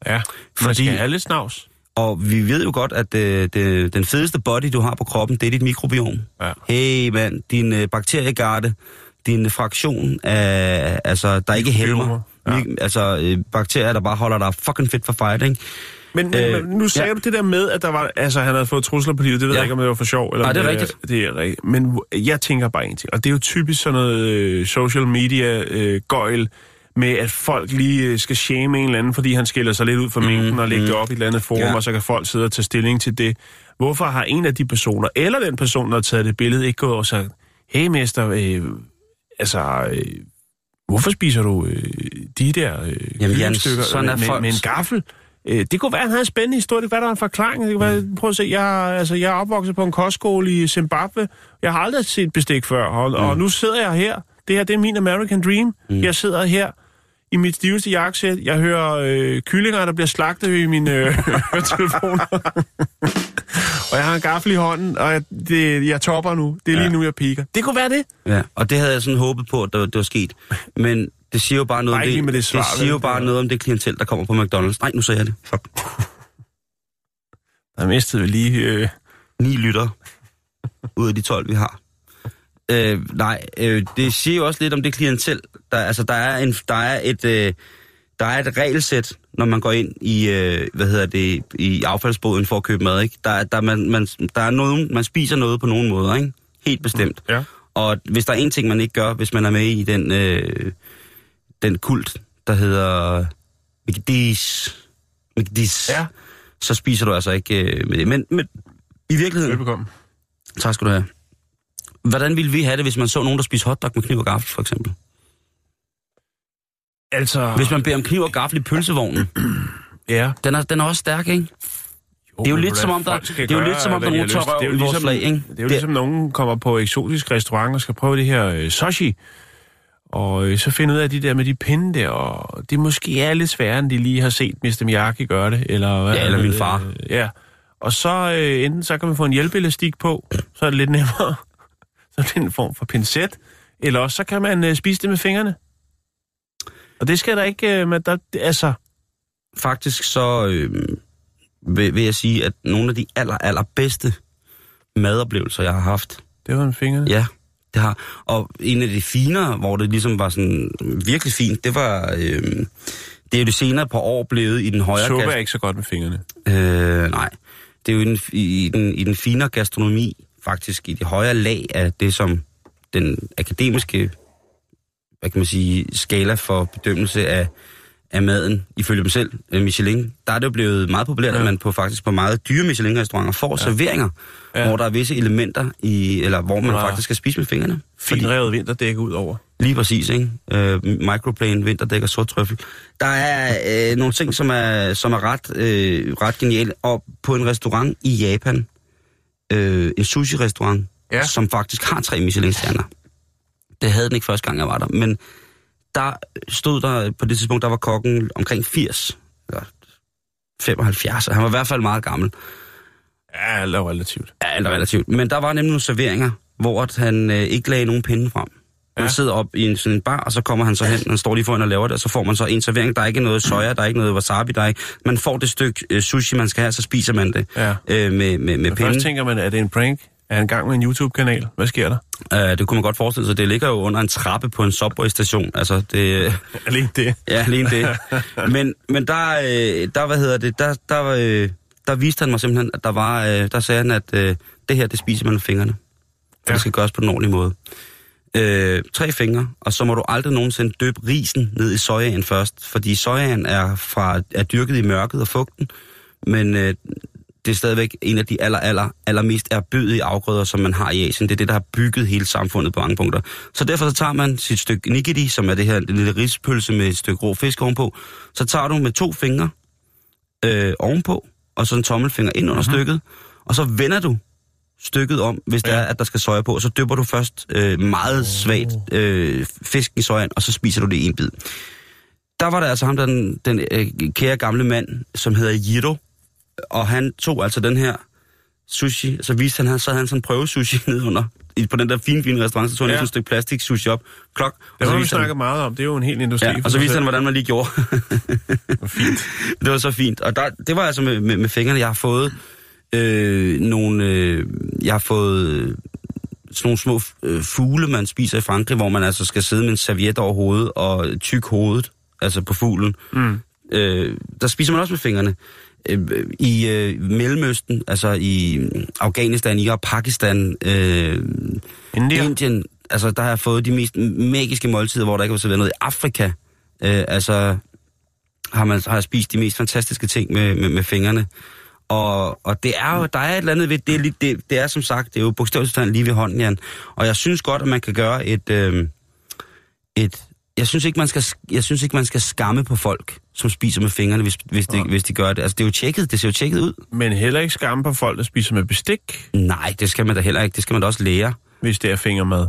Ja, man Fordi- skal have lidt snavs. Og vi ved jo godt, at øh, det, den fedeste body, du har på kroppen, det er dit mikrobiom. Ja. Hey mand, din øh, bakteriegarde, din fraktion af, altså, der ikke hæmmer. Ja. Altså, øh, bakterier, der bare holder dig fucking fit for fight, ikke? Men, men, Øh, men nu sagde ja. du det der med, at der var, altså, han havde fået trusler på livet. Det ved Ja. jeg ikke, om det var for sjov. Eller Nej, det er rigtigt. Det er rigtigt. Men jeg tænker bare en ting, og det er jo typisk sådan noget øh, social media øh, med at folk lige øh, skal shame en eller anden, fordi han skiller sig lidt ud fra mængden og lægge det op i et eller andet forum, Ja. og så kan folk sidde og tage stilling til det. Hvorfor har en af de personer, eller den person, der har taget det billede, ikke gået og sagt, hey mester, øh, altså, øh, hvorfor spiser du øh, de der øh, Jamen, sådan er med, folk- med en gaffel? Øh, det kunne være, at han havde en spændende historie. Det kunne være, der var en forklaring. Det kunne være, prøv at se, jeg, altså, jeg er opvokset på en kostskole i Zimbabwe. Jeg har aldrig set bestik før, og, mm. og nu sidder jeg her. Det her, det er min American Dream. Mm. Jeg sidder her i mit stiveste jakkesæt. Jeg hører øh, kyllinger, der bliver slagtet i mine øh, [laughs] telefoner. og jeg har en gaffel i hånden, og jeg, det, jeg topper nu. Det er lige Ja. nu, jeg piker. Det kunne være det. Ja, og det havde jeg sådan håbet på, at det, var- det var sket. Men det siger jo bare noget Nej, om det, det svar, det siger jo bare noget om det klientel, der kommer på McDonald's. Nej, nu sagde jeg det. Fuck. Der mistede vi lige... Øh, Ni lytter ud af de 12, vi har. Øh, nej, øh, det siger jo også lidt om det klientel. Der, altså, der er, en, der er et... Øh, der er et regelsæt, når man går ind i, øh, hvad hedder det, i affaldsboden for at købe mad, ikke? Der, er- der, er man, man, der er nogen, man spiser noget på nogen måder, ikke? Helt bestemt. ja. Og hvis der er en ting, man ikke gør, hvis man er med i den, øh, den kult, der hedder McDee's, McDee's Ja. så spiser du altså ikke øh, med det. Men, men i virkeligheden, Velbekomme. tak skal du have. Hvordan ville vi have det, hvis man så nogen, der spiser hotdog med kniv og gaffel, for eksempel? Altså... Hvis man beder om kniv og gaffel i pølsevognen, [clears throat] Ja. den er, den er også stærk, ikke? Jo, Det er jo lidt som om, der- det er jo lidt som om, der de er nogen tør røv Det er i vores ligesom- flag, ikke? Det er jo Det- ligesom, nogen kommer på eksotisk restaurant og skal prøve det her øh, sushi, og øh, så finde ud af de der med de pinde der, og det måske er lidt sværere, end de lige har set Mr. Miyagi gøre det, eller hvad? Ja, eller min far. Øh, ja. Og så øh, enten så kan man få en hjælpeelastik på, så er det lidt nemmere. [laughs] så det en form for pincet. Eller også så kan man øh, spise det med fingrene. Og det skal der ikke... Øh, med, der, altså, Faktisk så øh, vil, vil jeg sige, at nogle af de aller, aller bedste madoplevelser, jeg har haft, det var med fingrene. Ja, det har. Og en af de finere, hvor det ligesom var sådan virkelig fint, det var... Øh, det er jo det senere på år blevet i den højere Suppe er ikke så godt med fingrene. Øh, nej. Det er jo i den, i, den, i den finere gastronomi, faktisk i det højere lag af det, som den akademiske, hvad kan man sige, skala for bedømmelse af, af maden, ifølge dem selv, øh, Michelin, der er det jo blevet meget populært, ja. At man på faktisk på meget dyre Michelin-restauranter får ja. serveringer, ja. Hvor der er visse elementer, i, eller hvor man Ja. faktisk skal spise med fingrene. Finrevet vinterdæk ud over. Lige præcis, ikke? Øh, microplane, vinterdæk og sort trøffel. Der er øh, nogle ting, som er, som er ret, øh, ret geniale. Og på en restaurant i Japan, øh, en sushi-restaurant, ja. Som faktisk har tre Michelin-stjerner. Det havde den ikke første gang, jeg var der. Men der stod der, på det tidspunkt, der var kokken omkring 80, eller 75, og han var i hvert fald meget gammel. Ja, eller relativt. Ja, alt er relativt. Men der var nemlig nogle serveringer, hvor han øh, ikke lagde nogen pinde frem. Man sidder op i en sådan en bar, og så kommer han så hen, han står lige foran og laver det, og så får man så en servering. Der er ikke noget soja, der er ikke noget wasabi, der er ikke... Man får det stykke øh, sushi, man skal have, så spiser man det Ja. øh, med, med, med Men først tænker man, er det en prank? Er han i gang med en YouTube-kanal? Hvad sker der? Øh, det kunne man godt forestille sig. Det ligger jo under en trappe på en subway-station. Altså, det... [laughs] Alene det. Ja, alene det. [laughs] Men, men der, øh, der, hvad hedder det, der, der, øh, der viste han mig simpelthen, at der var, øh, der sagde han, at øh, det her, det spiser man med fingrene. Ja. det skal gøres på den ordentlige måde. Øh, tre fingre, og så må du aldrig nogensinde døbe risen ned i sojaen først, fordi sojaen er, fra, er dyrket i mørket og fugten, men øh, det er stadigvæk en af de aller, aller, allermest erbødige afgrøder, som man har i Asien. Det er det, der har bygget hele samfundet på mange punkter. Så derfor så tager man sit stykke nigiri, som er det her lille rispølse med et stykke rå fisk ovenpå. Så tager du med to fingre øh, ovenpå, og så en tommelfinger ind under stykket, og så vender du stykket om, hvis ja. det er, at der skal soja på, så dypper du først øh, meget svagt øh, fisken i sojaen, og så spiser du det i en bid. Der var der altså ham, den, den øh, kære gamle mand, som hedder Jiro, og han tog altså den her sushi, så viste han, så havde han sådan en prøvesushi [laughs] ned under, i, på den der fine, fine restaurant, så tog han Ja. et stykke plastik sushi op, klok, og Det så har vi snakket meget om. Det er jo en hel industri. ja, og så viste han, hvordan man lige gjorde. Fint. [laughs] det var så fint. Og der, det var altså med, med, med fingrene, jeg har fået øh, nogle, øh, jeg har fået øh, sådan nogle små øh, fugle, man spiser i Frankrig, hvor man altså skal sidde med en serviet over hovedet og tyk hovedet, altså på fuglen. Mm. Øh, der spiser man også med fingrene. øh, i øh, Mellemøsten, altså i øh, Afghanistan, Irak, Pakistan, øh, India. Indien, altså der har jeg fået de mest magiske måltider, hvor der ikke var serveret noget. I Afrika, øh, altså har, man, har jeg spist de mest fantastiske ting med, med, med fingrene. Og, og det er jo, der er et eller andet ved, det er, lidt, det, det er som sagt, det er jo bogstaveligt talt lige ved hånden, Jan. Og jeg synes godt, at man kan gøre et, øh, et jeg synes ikke, man skal, jeg synes ikke, man skal skamme på folk, som spiser med fingrene, hvis, hvis, de, hvis de gør det. Altså, det er jo tjekket, det ser jo tjekket ud. Men heller ikke skamme på folk, der spiser med bestik, Nej, det skal man da heller ikke. Det skal man da også lære. hvis det er fingermad.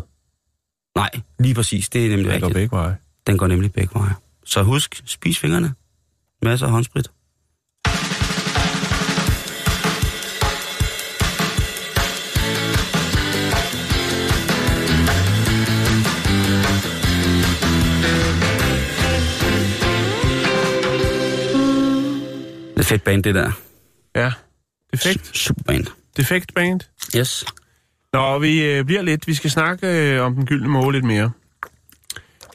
Nej, lige præcis. Det er nemlig Det går rigtigt. begge veje. Den går nemlig begge veje. Så husk, spis fingrene. Masser af håndsprit. Er fedt band, det der. Ja. Defekt. Su- Superband. Defekt band. Yes. Nå, vi øh, bliver lidt. Vi skal snakke øh, om den gyldne måle lidt mere.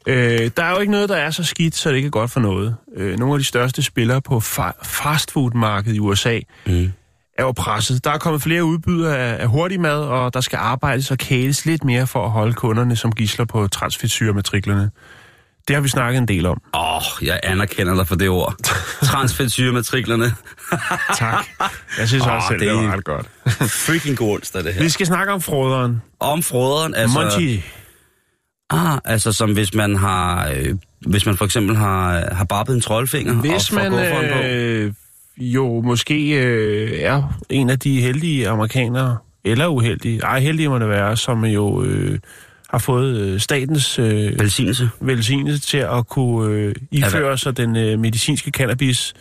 Øh, der er jo ikke noget, der er så skidt, så det ikke er godt for noget. Øh, nogle af de største spillere på fa- fastfood-markedet i USA Mm. er jo presset. Der er kommet flere udbydere af, af hurtigmad, og der skal arbejdes og kæles lidt mere for at holde kunderne som gisler på transfedtsyrematriklerne. Det har vi snakket en del om. Åh, oh, jeg anerkender dig for det ord. Transfedtsyrematriklerne. [laughs] Tak. Jeg synes Åh, også selv, det det er- var ret godt. Freaking god onsdag, det her. Vi skal snakke om froderen. Om froderen, altså... Monty. Ah, altså som hvis man har... Øh, hvis man for eksempel har, har barbet en troldfinger og Hvis får man på. øh, jo måske øh, er en af de heldige amerikanere, eller uheldige, ej heldige må det være, som jo øh, har fået øh, statens øh, Velsignelse. velsignelse til at kunne øh, iføre sig den øh, medicinske cannabis,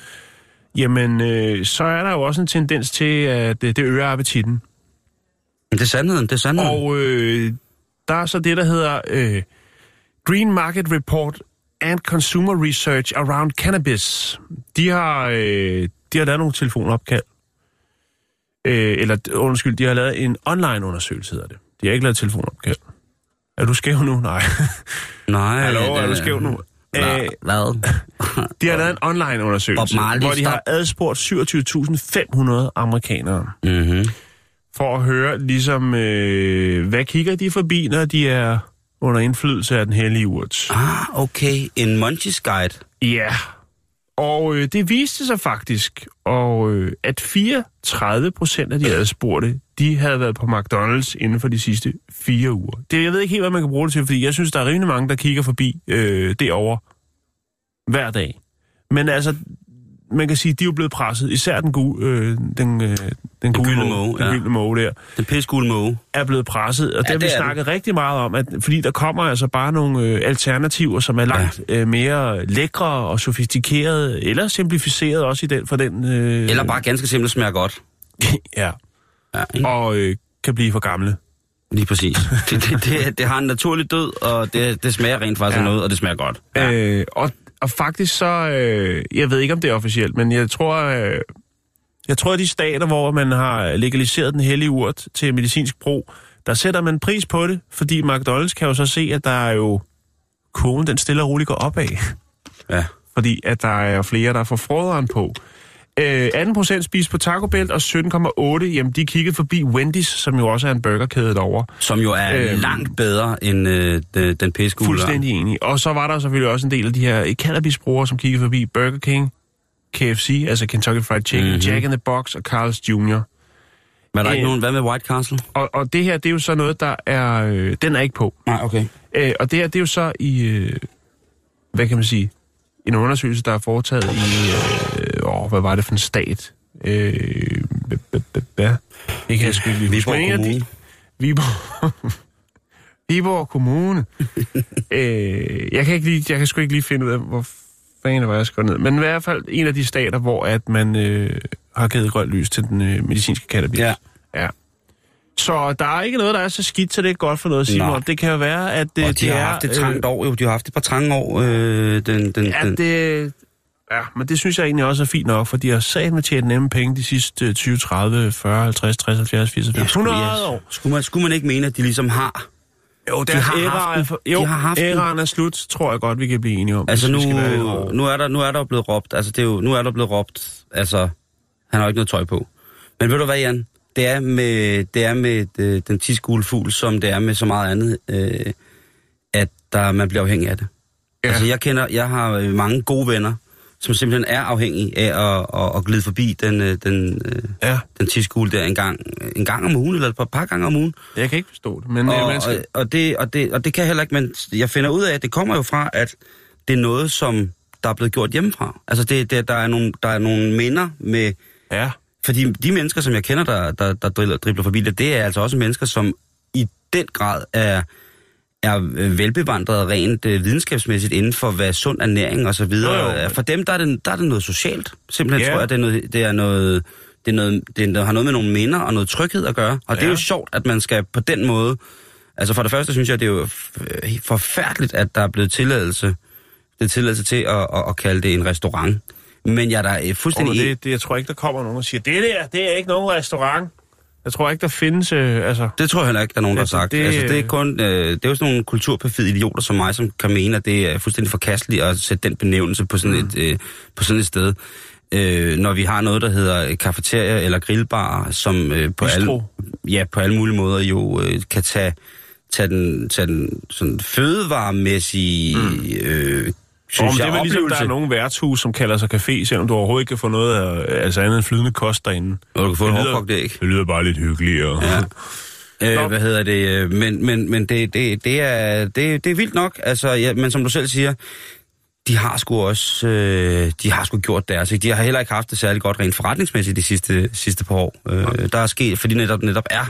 jamen øh, så er der jo også en tendens til, at øh, det øger appetitten. Det er sandheden, det er sandheden. Og øh, der er så det, der hedder øh, Green Market Report and Consumer Research Around Cannabis. De har, øh, de har lavet nogle telefonopkald. Øh, eller undskyld, de har lavet en online-undersøgelse, hedder det. De har ikke lavet telefonopkald. Er du skæv nu? Nej. [laughs] Nej. Hallo, det- er du skæv nu? Hva- Øh, Hvad? [laughs] De har lavet en online-undersøgelse, hvor de har adspurgt 27.500 amerikanere mm-hmm. for at høre, ligesom, øh, hvad kigger de forbi, når de er under indflydelse af den hellige urt. Ah, okay. En Munchies Guide. Ja, og øh, det viste sig faktisk, og, øh, at 34 procent af de adspurgte, de havde været på McDonald's inden for de sidste fire uger. Det, jeg ved ikke helt, hvad man kan bruge det til, fordi jeg synes, der er rimelig mange, der kigger forbi øh, derovre hver dag. Men altså, man kan sige, de er jo blevet presset, især den, gu, øh, den, øh, den, gule gyldne måge, måge, den ja. gyldne måge der, Den pissegule måge. er blevet presset, og det Ja, har vi det snakket rigtig meget om, at, fordi der kommer altså bare nogle øh, alternativer, som er langt ja. øh, mere lækre og sofistikerede, eller simplificeret også i den for den... Øh, Eller bare ganske simpelt smager godt. [laughs] ja, Ja, ikke? og øh, kan blive for gamle. Lige præcis. Det, det, det, det har en naturlig død, og det, det smager rent faktisk Ja. ja. noget, og det smager godt. Ja. Øh, og, og faktisk så, øh, jeg ved ikke om det er officielt, men jeg tror, øh, jeg tror at de stater, hvor man har legaliseret den hellige urt til medicinsk brug, der sætter man pris på det, fordi McDonald's kan jo så se, at der er jo kurven, den stille og roligt går opad. Ja. fordi at der er flere, der får froderen på. Øh, 18 procent spiste på Taco Bell, og 17,8, jamen de kiggede forbi Wendy's, som jo også er en burgerkæde derovre. Som jo er øhm, langt bedre end øh, den, den pissegule. Fuldstændig enig. Og så var der selvfølgelig også en del af de her cannabisbrugere, som kiggede forbi Burger King, KFC, altså Kentucky Fried Chicken, mm-hmm. Mhm. Jack in the Box og Carl's Jr. Men er der Øh. ikke nogen? Hvad med White Castle? Og, og det her, det er jo så noget, der er... Øh, den er ikke på. Nej, okay. Øh, og det her, det er jo så i... Øh, hvad kan man sige? En undersøgelse, der er foretaget i... Øh, åh, hvad var det for en stat? Øh, b- b- b- hvad? Det kan jeg sgu ikke. Viborg Kommune. Viborg. Viborg Kommune. [laughs] øh, jeg, kan ikke lige, jeg kan sgu ikke lige finde ud af, hvor fanden det var, jeg skal ned. Men i hvert fald en af de stater, hvor at man øh, har givet grønt lys til den øh, medicinske cannabis. Ja. ja. Så der er ikke noget, der er så skidt, så det er godt for noget, Simon. Nej. Det kan jo være, at det, Og de det har er... haft et trangt år, jo. De har haft et par trange år, øh, den, den, Ja, den, det... Ja, men det synes jeg egentlig også er fint nok, for de har sat med tjent nemme penge de sidste øh, 20, 30, 40, 50, 60, 70, 80, 80, 100 år. Skulle man, skulle man ikke mene, at de ligesom har... Jo, de har æra haft jo, De har haft æraen er slut, tror jeg godt, vi kan blive enige om. Altså nu, nu, er der, nu er der blevet råbt, altså det er jo, nu er der blevet råbt, altså Han har jo ikke noget tøj på. Men ved du hvad, Jan? Det er med, det er med øh, den tidsgule fugl, som det er med så meget andet, øh, at der, man bliver afhængig af det. Ja. Altså, jeg kender, jeg har øh, mange gode venner, som simpelthen er afhængige af at, at, at glide forbi den, øh, den, øh, Ja, den tidsgule der en gang, en gang om ugen, eller et par, par gange om ugen. jeg kan ikke forstå det, men Og, man skal... og, og, det, og, det, og det kan jeg heller ikke, men jeg finder ud af, at det kommer jo fra, at det er noget, som der er blevet gjort hjemmefra. Altså, det, det, der, er nogle, der er nogle minder med... Ja, Fordi de mennesker, som jeg kender, der, der, der dribler, dribler forbi det, det er altså også mennesker, som i den grad er, er velbevandret rent øh, videnskabsmæssigt inden for, hvad sund ernæring og så videre. Jo, For dem, der er, det, der er det noget socialt. Simpelthen Ja. tror jeg, det er noget... Det er noget det, er noget, det, har noget med nogle minder og noget tryghed at gøre. Og det er Ja. jo sjovt, at man skal på den måde... Altså for det første synes jeg, det er jo forfærdeligt, at der er blevet tilladelse, det er tilladelse til at, at, at kalde det en restaurant. Men jeg er da øh, fuldstændig... det, det, jeg tror ikke, der kommer nogen og siger, det der, det er ikke nogen restaurant. Jeg tror ikke, der findes, øh, altså... Det tror jeg heller ikke, der er nogen, der har Altså, sagt. Det, altså, det er kun, øh, det er jo sådan nogle kulturperfide idioter som mig, som kan mene, at det er fuldstændig forkasteligt at sætte den benævnelse på sådan, Mm. et, øh, på sådan et sted. Øh, når vi har noget, der hedder kafeteria eller grillbar, som øh, på, alle, ja, på alle mulige måder jo øh, kan tage, tage den, tage den sådan fødevaremæssige, mm. øh, synes Om det er ligesom, der er nogle værtshus, som kalder sig café, selvom du overhovedet ikke kan få noget af, altså andet end flydende kost derinde. Og du kan få en Det lyder- hårdkogt æg. Det lyder bare lidt hyggeligere. Ja. [laughs] Øh, Nå. hvad hedder det? Men, men, men det, det, det, er, det, det er vildt nok. Altså, ja, men som du selv siger, de har sgu også øh, de har sgu gjort deres. Ikke? De har heller ikke haft det særlig godt rent forretningsmæssigt de sidste, sidste par år. Øh, der er sket, fordi netop, netop er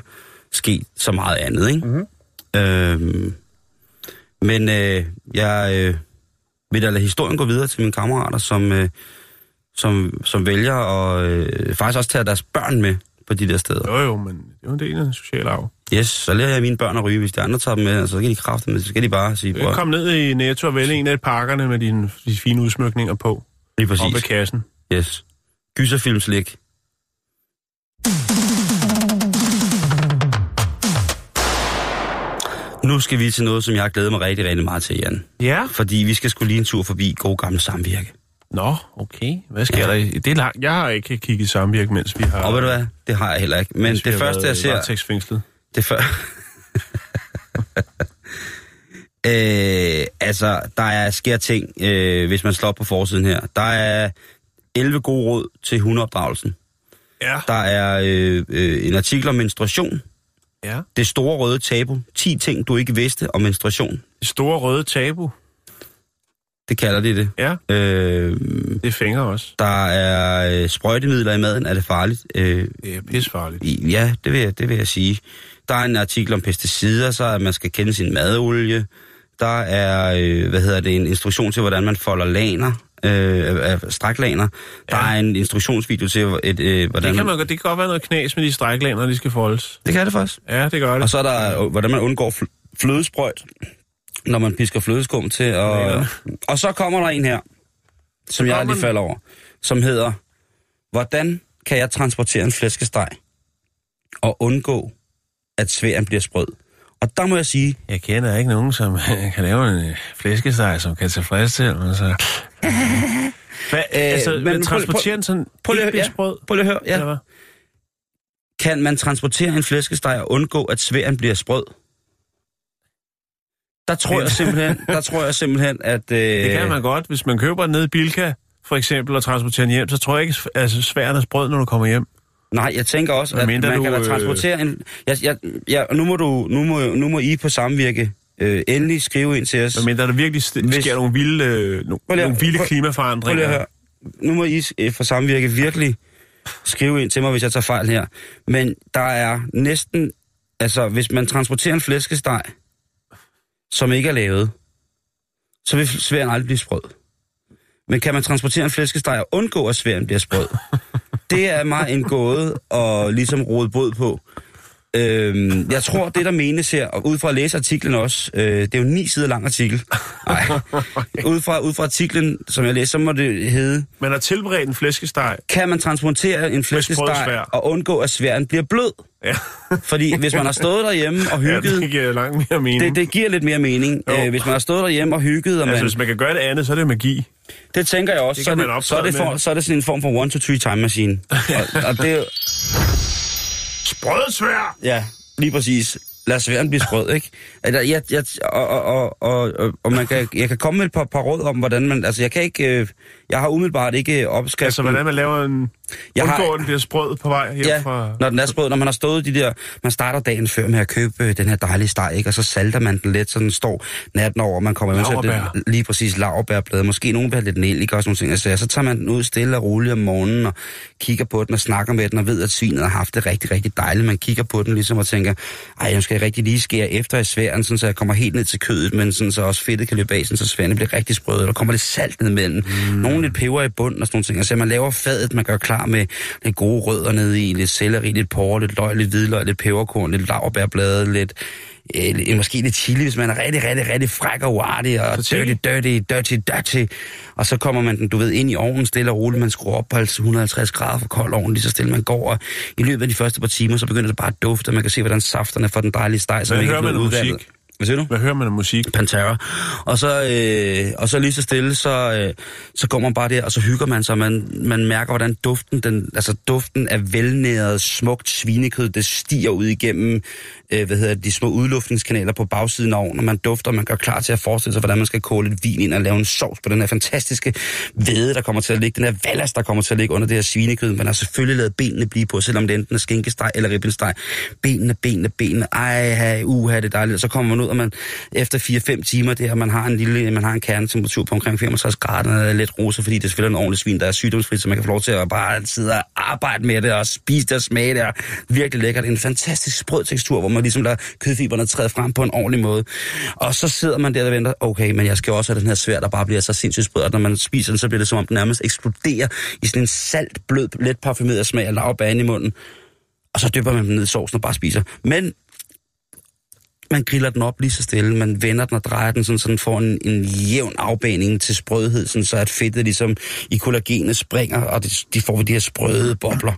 sket så meget andet. Ikke? Mm-hmm. Øh, men øh, jeg øh, vil da lade historien gå videre til mine kammerater, som, øh, som, som vælger at øh, faktisk også tage deres børn med på de der steder. Jo, jo, men det er jo en del af den sociale arv. Yes, så lærer jeg mine børn at ryge. Hvis de andre tager dem med, så kan de kræfte med, så skal de bare sige, bror, kom ned i Netto og vælge en af pakkerne med dine, de fine udsmykninger på. lige Op ved præcis. kassen. Yes. Gyserfilmslik. Nu skal vi til noget, som jeg har glædet mig rigtig, rigtig meget til, Jan. Ja. Fordi vi skal skulle lige en tur forbi god gamle samvirke. Nå, okay. Hvad sker ja. der? i- Det er langt. Jeg har ikke kigget samvirke, mens vi har... Og ved du hvad? Det har jeg heller ikke. Men det første, jeg ser... Det før... [laughs] øh, altså, der er sker ting, øh, hvis man slår op på forsiden her. Der er 11 gode råd til hundeopdragelsen. Ja. Der er øh, øh, en artikel om menstruation. Ja. Det store røde tabu. 10 ting, du ikke vidste om menstruation. Det store røde tabu. Det kalder de det. Ja, Øh, det fænger også. der er øh, sprøjtemidler i maden. Er det farligt? Øh, Det er pisfarligt. ja, det vil, jeg, det vil jeg sige. Der er en artikel om pesticider, så at man skal kende sin madolie. Der er, øh, hvad hedder det, en instruktion til, hvordan man folder laner, øh, øh, stræklaner. Der Ja. er en instruktionsvideo til, et, øh, hvordan Det kan, man... det kan godt være noget knas med de stræklaner, når de skal foldes. Det kan det faktisk. Ja, det gør det. Og så er der, øh, hvordan man undgår fl- flødesprøjt, når man pisker flødeskum til. Og, Reglerne. og så kommer der en her, som jeg lige falder over, som hedder, hvordan kan jeg transportere en flæskesteg og undgå, at sværen bliver sprød? Og der må jeg sige, Jeg kender ikke nogen, som [laughs] kan lave en øh, flæskesteg, som kan tilfredsstille mig. Så. [laughs] Hvad, altså, men men, prøv- transporterer den sådan prøv lige, ja, sprød? prøv lige at høre, Eller ja. hvad? kan man transportere en flæskesteg og undgå, at sværen bliver sprød? Der tror jeg simpelthen, [laughs] der tror jeg simpelthen, at... Øh, Det kan man godt. Hvis man køber den nede i Bilka, for eksempel, og transporterer den hjem, så tror jeg ikke, at altså, sværen er sprød, når du kommer hjem. Nej, jeg tænker også, at man kan du, da øh, transportere en... Jeg, jeg, jeg, nu, må du, nu, må, nu må I på samvirke øh, endelig skrive ind til os. Men der der virkelig st- Hvis- sker nogle vilde, øh, no, Prøv nogle vilde prøv- Prøv klimaforandringer. at høre. Nu må I øh, fra samvirke virkelig skrive ind til mig, hvis jeg tager fejl her. Men der er næsten... Altså, hvis man transporterer en flæskesteg, som ikke er lavet, så vil sværen aldrig blive sprød. Men kan man transportere en flæskesteg og undgå, at sværen bliver sprød? Det er mig en gåde og ligesom råde båd på. Øhm, jeg tror, det der menes her, og ud fra at læse artiklen også, øh, det er jo ni sider lang artikel. Nej, ud fra, ud fra artiklen, som jeg læser, så må det hedde, Man har tilberedt en flæskesteg. kan man transportere en flæskesteg og undgå, at sværen bliver blød? Ja, Fordi hvis man har stået derhjemme og [laughs] ja hygget, det giver langt mere mening. det, det giver lidt mere mening. Jo. Øh, hvis man har stået derhjemme og hygget, og man, Altså, hvis man kan gøre det andet, så er det magi. det tænker jeg også, Det så, er man det, så, er det for, med. så er det sådan en form for one-to-three time machine. [laughs] og, og det Sprød svær! Sprødsvær! Ja, lige præcis. Lad sværen blive sprød, ikke? Eller, jeg, jeg, og, og, og, og, og man kan, jeg kan komme med et par, par råd om, hvordan man... Altså, jeg kan ikke... Øh, jeg har umiddelbart ikke opskriften. Altså, hvordan man laver en... Jeg har- Undgår, den bliver sprød på vej hjem Ja, fra... når den er sprød, når man har stået de der... Man starter dagen før med at købe øh, den her dejlige steg, ikke? Og så salter man den lidt, så den står natten over, og man kommer med lidt, lige præcis laverbærblade. Måske nogen vil have lidt nellik og sådan nogle ting. Altså, så tager man den ud stille og roligt om morgenen og kigger på den og snakker med den og ved, at svinet har haft det rigtig, rigtig dejligt. Man kigger på den ligesom og tænker, ej, jeg skal rigtig lige skære efter i sværen, sådan, så jeg kommer helt ned til kødet, men sådan, så også fedtet kan løbe af, sådan, så sværene bliver rigtig sprøde. Der kommer lidt salt ned imellem. Mm. Nogle lidt peber i bunden og sådan nogle ting. Altså, man laver fadet, man gør klar med lidt gode rødder nede i, lidt selleri, lidt porre, lidt løg, lidt hvidløg, lidt peberkorn, lidt laurbærblade, lidt øh, måske lidt chili, hvis man er rigtig, rigtig, rigtig fræk og warty og dirty, dirty, dirty, dirty. Og så kommer man den, du ved, ind i ovnen stille og roligt. Man skruer op på 150 grader for kold ovn, lige så stille man går. Og i løbet af de første par timer, så begynder det bare at dufte, og man kan se, hvordan safterne får den dejlige steg, som ikke er blevet udvandet. Hvad siger du? Hvad hører man af musik? Pantera. Og så, øh, og så lige så stille, så, øh, så går man bare der, og så hygger man sig. Man, man mærker, hvordan duften, den, altså duften af velnæret, smukt svinekød, det stiger ud igennem øh, hvad hedder det, de små udluftningskanaler på bagsiden af ovnen, og man dufter, og man gør klar til at forestille sig, hvordan man skal koge lidt vin ind og lave en sovs på den her fantastiske hvede, der kommer til at ligge, den her vallas, der kommer til at ligge under det her svinekød. Man har selvfølgelig lavet benene blive på, selvom det enten er skinkesteg eller ribbensteg. Benene, benene, benene. Ej, hey, uha, det er dejligt. Og så kommer man ud, og man efter 4-5 timer der, man har en lille, man har en kernetemperatur på omkring 65 grader, og er lidt rosa, fordi det er selvfølgelig en ordentlig svin, der er sygdomsfrit, så man kan få lov til at bare sidde og arbejde med det og spise det og smage det. Og virkelig lækkert. En fantastisk sprød tekstur, hvor man ligesom lader kødfiberne træde frem på en ordentlig måde. Og så sidder man der og venter, okay, men jeg skal også have den her svær, der bare bliver så sindssygt sprød, og når man spiser den, så bliver det som om den nærmest eksploderer i sådan en salt, blød, let parfumeret smag af laurbær i munden. Og så dypper man den ned i sovsen og bare spiser. Men man griller den op lige så stille, man vender den og drejer den, sådan, så den får en, en jævn afbaning til sprødhed, sådan, så at fedtet ligesom i kollagenet springer, og de, de får de her sprøde bobler.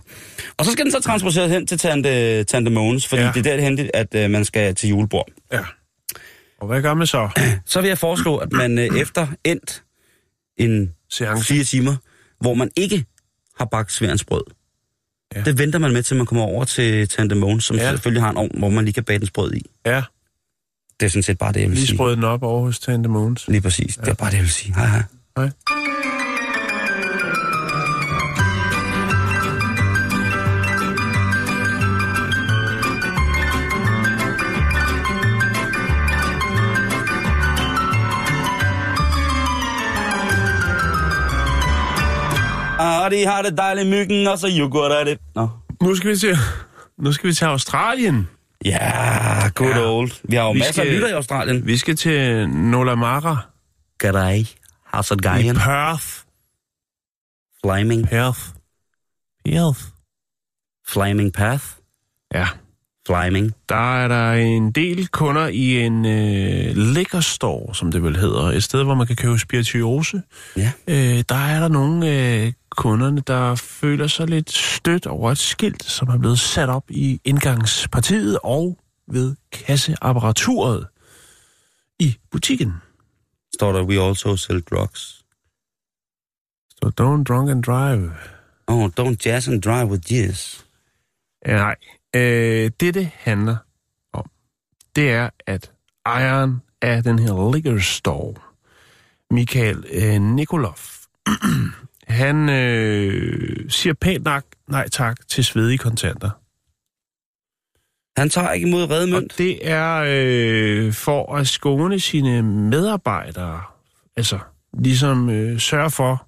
Og så skal den så transporteres hen til Tante, Tante Mogens, fordi Ja. det er derhen, at øh, man skal til julebord. Ja. Og hvad gør man så? Så vil jeg foreslå, at man øh, efter endt en Seance. fire timer, hvor man ikke har bagt sværendsbrød, Ja. ja. det venter man med, til man kommer over til Tante Mogens, som Ja. ja. selvfølgelig har en ovn, hvor man lige kan bage den sprød i. Ja, Det er sådan set bare det, jeg vil lige sige. sprød den op over hos Tante Mogens. Lige præcis. Ja. Det er bare det, jeg vil sige. Hej, hej. Hej. Ah, de har det dejligt myggen, og så yoghurt er det. Nå. Nu skal vi til, nu skal vi til Australien. Ja, good Ja. old. Vi har jo Vi masser skal- af lytter i Australien. Vi skal til Nolamara G'day. How's it i? Perth. Flaming, Perth. Perth. flaming path. Ja. Flaming. Der er der en del kunder i en øh, liquor store, som det vel hedder. Et sted, hvor man kan købe spirituose. Ja. Øh, der er der nogle øh, kunderne, der føler sig lidt stødt over et skilt, som er blevet sat op i indgangspartiet og ved kasseapparaturet i butikken. Står der, we also sell drugs. Så don't drunk and drive. Oh, don't jazz and drive with jizz. Ja, nej. Øh, det, det handler om, det er, at ejeren af den her liquor store, Michael øh, Nikolov, [clears throat] han øh, siger pænt nok nej tak til svedige kontanter. Han tager ikke imod Og redmønt. det er øh, for at skåne sine medarbejdere, altså ligesom øh, sørge for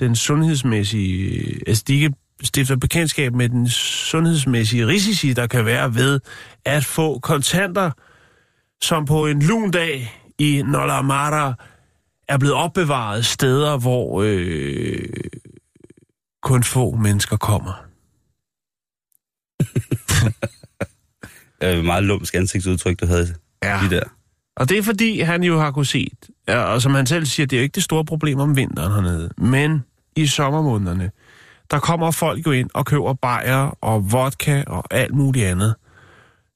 den sundhedsmæssige, altså de ikke stifter bekendtskab med den sundhedsmæssige risici, der kan være ved at få kontanter, som på en lun dag i Nolamara er blevet opbevaret steder, hvor øh, kun få mennesker kommer. [laughs] øh, meget lumsk ansigtsudtryk, du havde Ja. lige der. Og det er fordi, han jo har kunne se, ja, og som han selv siger, det er jo ikke det store problem om vinteren hernede, men i sommermånederne, der kommer folk jo ind og køber bajer og vodka og alt muligt andet.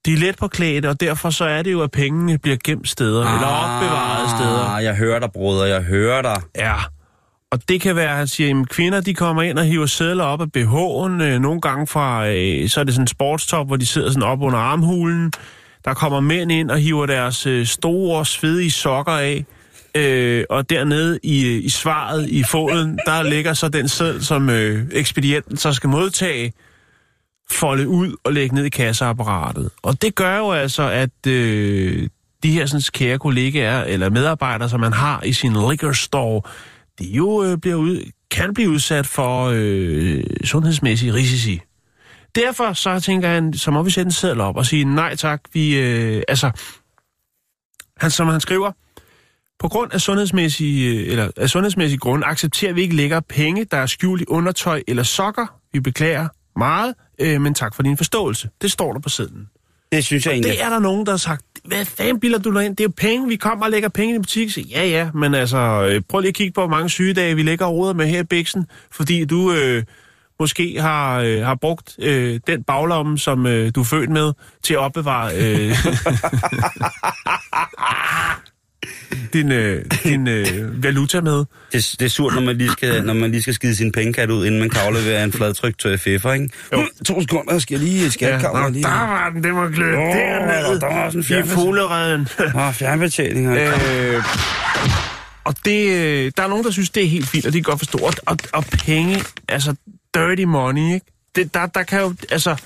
De er let på klædet, og derfor så er det jo, at pengene bliver gemt steder, eller opbevaret steder. Ah, jeg hører dig, broder, jeg hører dig. Ja, og det kan være, at han siger, at kvinder de kommer ind og hiver sædler op af BH'en, øh, nogle gange fra, øh, så er det sådan en sportstop, hvor de sidder sådan op under armhulen. Der kommer mænd ind og hiver deres øh, store, svedige sokker af, øh, og dernede i, i svaret, i foden, der ligger så den sædel, som øh, ekspedienten så skal modtage, folde ud og lægge ned i kasseapparatet. Og det gør jo altså, at øh, de her sådan, kære kollegaer eller medarbejdere, som man har i sin liquor store, de jo øh, bliver ud, kan blive udsat for øh, sundhedsmæssige risici. Derfor så tænker han, så må vi sætte en seddel op og sige, nej tak, vi, øh, altså, han, som han skriver, på grund af sundhedsmæssige, øh, eller af sundhedsmæssige grunde accepterer vi ikke længere penge, der er skjult i undertøj eller sokker. Vi beklager meget, øh, men tak for din forståelse. Det står der på sedlen. Det synes jeg egentlig. Det er der nogen, der har sagt, hvad fanden bilder du dig ind? Det er jo penge, vi kommer og lægger penge i butik. Så, ja, ja, men altså, øh, prøv lige at kigge på, hvor mange sygedage vi lægger og roder med her i Bixen, fordi du øh, måske har, øh, har brugt øh, den baglomme, som øh, du er født med, til at opbevare øh, [laughs] [laughs] din, øh, din øh, valuta med. Det, det er surt, når man, lige skal, når man lige skal skide sin pengekat ud, inden man kan aflevere en fladtryk til FF'er, ikke? Jo. To sekunder, skal jeg lige i Ja, skatkammer. nå, lige. der var den, det var glød. Åh, Oh, dernede. der var sådan en fjernbetjening. fuglereden. Ah, fjernbetjening. Øh. Øh, og det, øh, der er nogen, der synes, det er helt fint, og det kan godt forstå. Og, og, og penge, altså dirty money, ikke? Det, der, der kan jo, altså,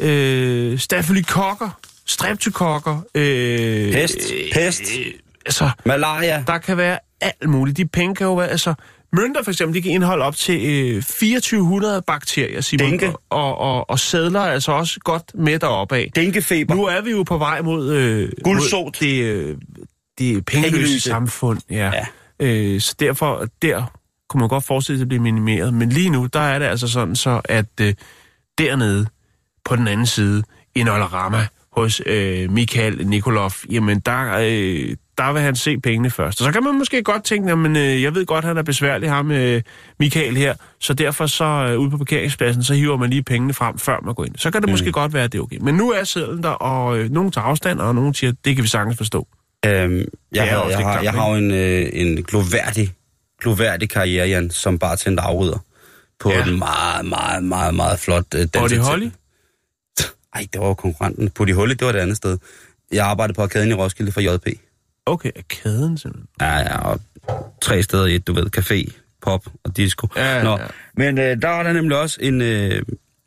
øh, stafylokokker, streptokokker, øh, Pest, pest. Øh, altså, Malaria. der kan være alt muligt. De penge kan jo være, altså, mønter for eksempel, de kan indeholde op til øh, 2400 bakterier, Simon. Dinke. Og, og, og sædler er altså også godt med deroppe af. Denkefeber. Nu er vi jo på vej mod, øh, Guldsot. mod det, øh, det pengeløse samfund. Ja. Ja. Øh, så derfor, der kunne man godt forestille sig at blive minimeret. Men lige nu, der er det altså sådan så, at øh, dernede på den anden side, i Nollerama, hos øh, Michael Nikolov, jamen der, øh, der vil han se pengene først. Og så kan man måske godt tænke, jamen øh, jeg ved godt, han er besværlig, ham øh, Michael her, så derfor så øh, ude på parkeringspladsen, så hiver man lige pengene frem, før man går ind. Så kan det mm. måske godt være, at det er okay. Men nu er sedlen der, og øh, nogen tager afstand, og nogen siger, det kan vi sagtens forstå. Øhm, jeg, har, også jeg, har, klamt, jeg har jo en, øh, en gloværdig, gloværdig karriere, Jan, som bare tændte afrydder på Ja. en meget, meget, meget, meget flot øh, dansk. Body Holly? Ej, det var jo konkurrenten. På de Holly, det var det andet sted. Jeg arbejdede på arkaden i Roskilde for JP. Okay, er kæden simpelthen. Ja, ja, og tre steder i et, du ved, café, pop og disco. Ja, Nå, ja. Men øh, der var der nemlig også en, øh,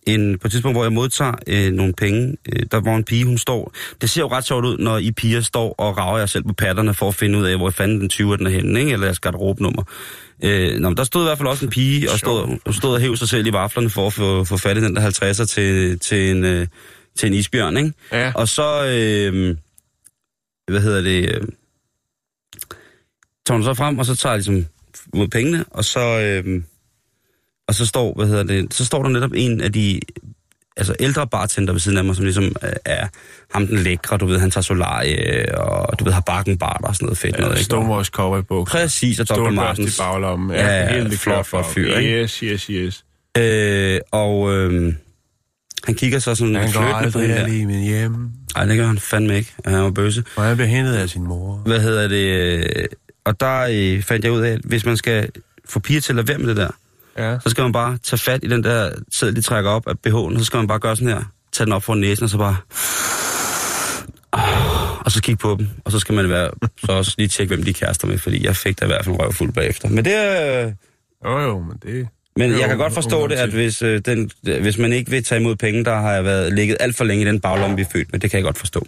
en, på et tidspunkt, hvor jeg modtager øh, nogle penge, øh, der var en pige, hun står... Det ser jo ret sjovt ud, når I piger står og rager jer selv på patterne for at finde ud af, hvor fanden den 20 den er henne, ikke? eller jeres garderobenummer. Øh, nå, men der stod i hvert fald også en pige, og stod, og stod og hæv sig selv i vaflerne for at få, få fat i den der 50'er til, til, en, øh, til en isbjørn, ikke? Ja. Og så, øh, hvad hedder det, øh, tager hun så frem, og så tager jeg ligesom mod pengene, og så, øh, og så står, hvad hedder det, så står der netop en af de altså ældre bartender ved siden af mig, som ligesom øh, er ham den lækre, du ved, han tager solarie, og du ved, har bakken bar og sådan noget fedt noget, Ja, ikke? Stonewalls cowboybukser. Præcis, og Dr. Stålbørst i Martens. baglommen. Ja, ja, helt flot, flot fyr, ikke? Yes, yes, yes. Øh, og øh, han kigger så sådan Han går flirtende på hende der. alene hjem, Ej, det gør han fandme ikke. Han var bøse. og han bliver hentet af sin mor. Hvad hedder det? Øh, Og der øh, fandt jeg ud af, at hvis man skal få piger til at lade være med det der, Ja. så skal man bare tage fat i den der sæd, de trækker op af BH'en, så skal man bare gøre sådan her. Tage den op for næsen, og så bare... Ah, Og så kigge på dem, og så skal man være, så også lige tjekke, hvem de er kærester med, fordi jeg fik da i hvert fald en røvfuld bagefter. Men det er... Jo, jo, men det... Men Jo, jeg kan godt forstå det, at hvis, øh, den, hvis man ikke vil tage imod penge, der har jeg været ligget alt for længe i den baglomme, vi er født med. Det kan jeg godt forstå.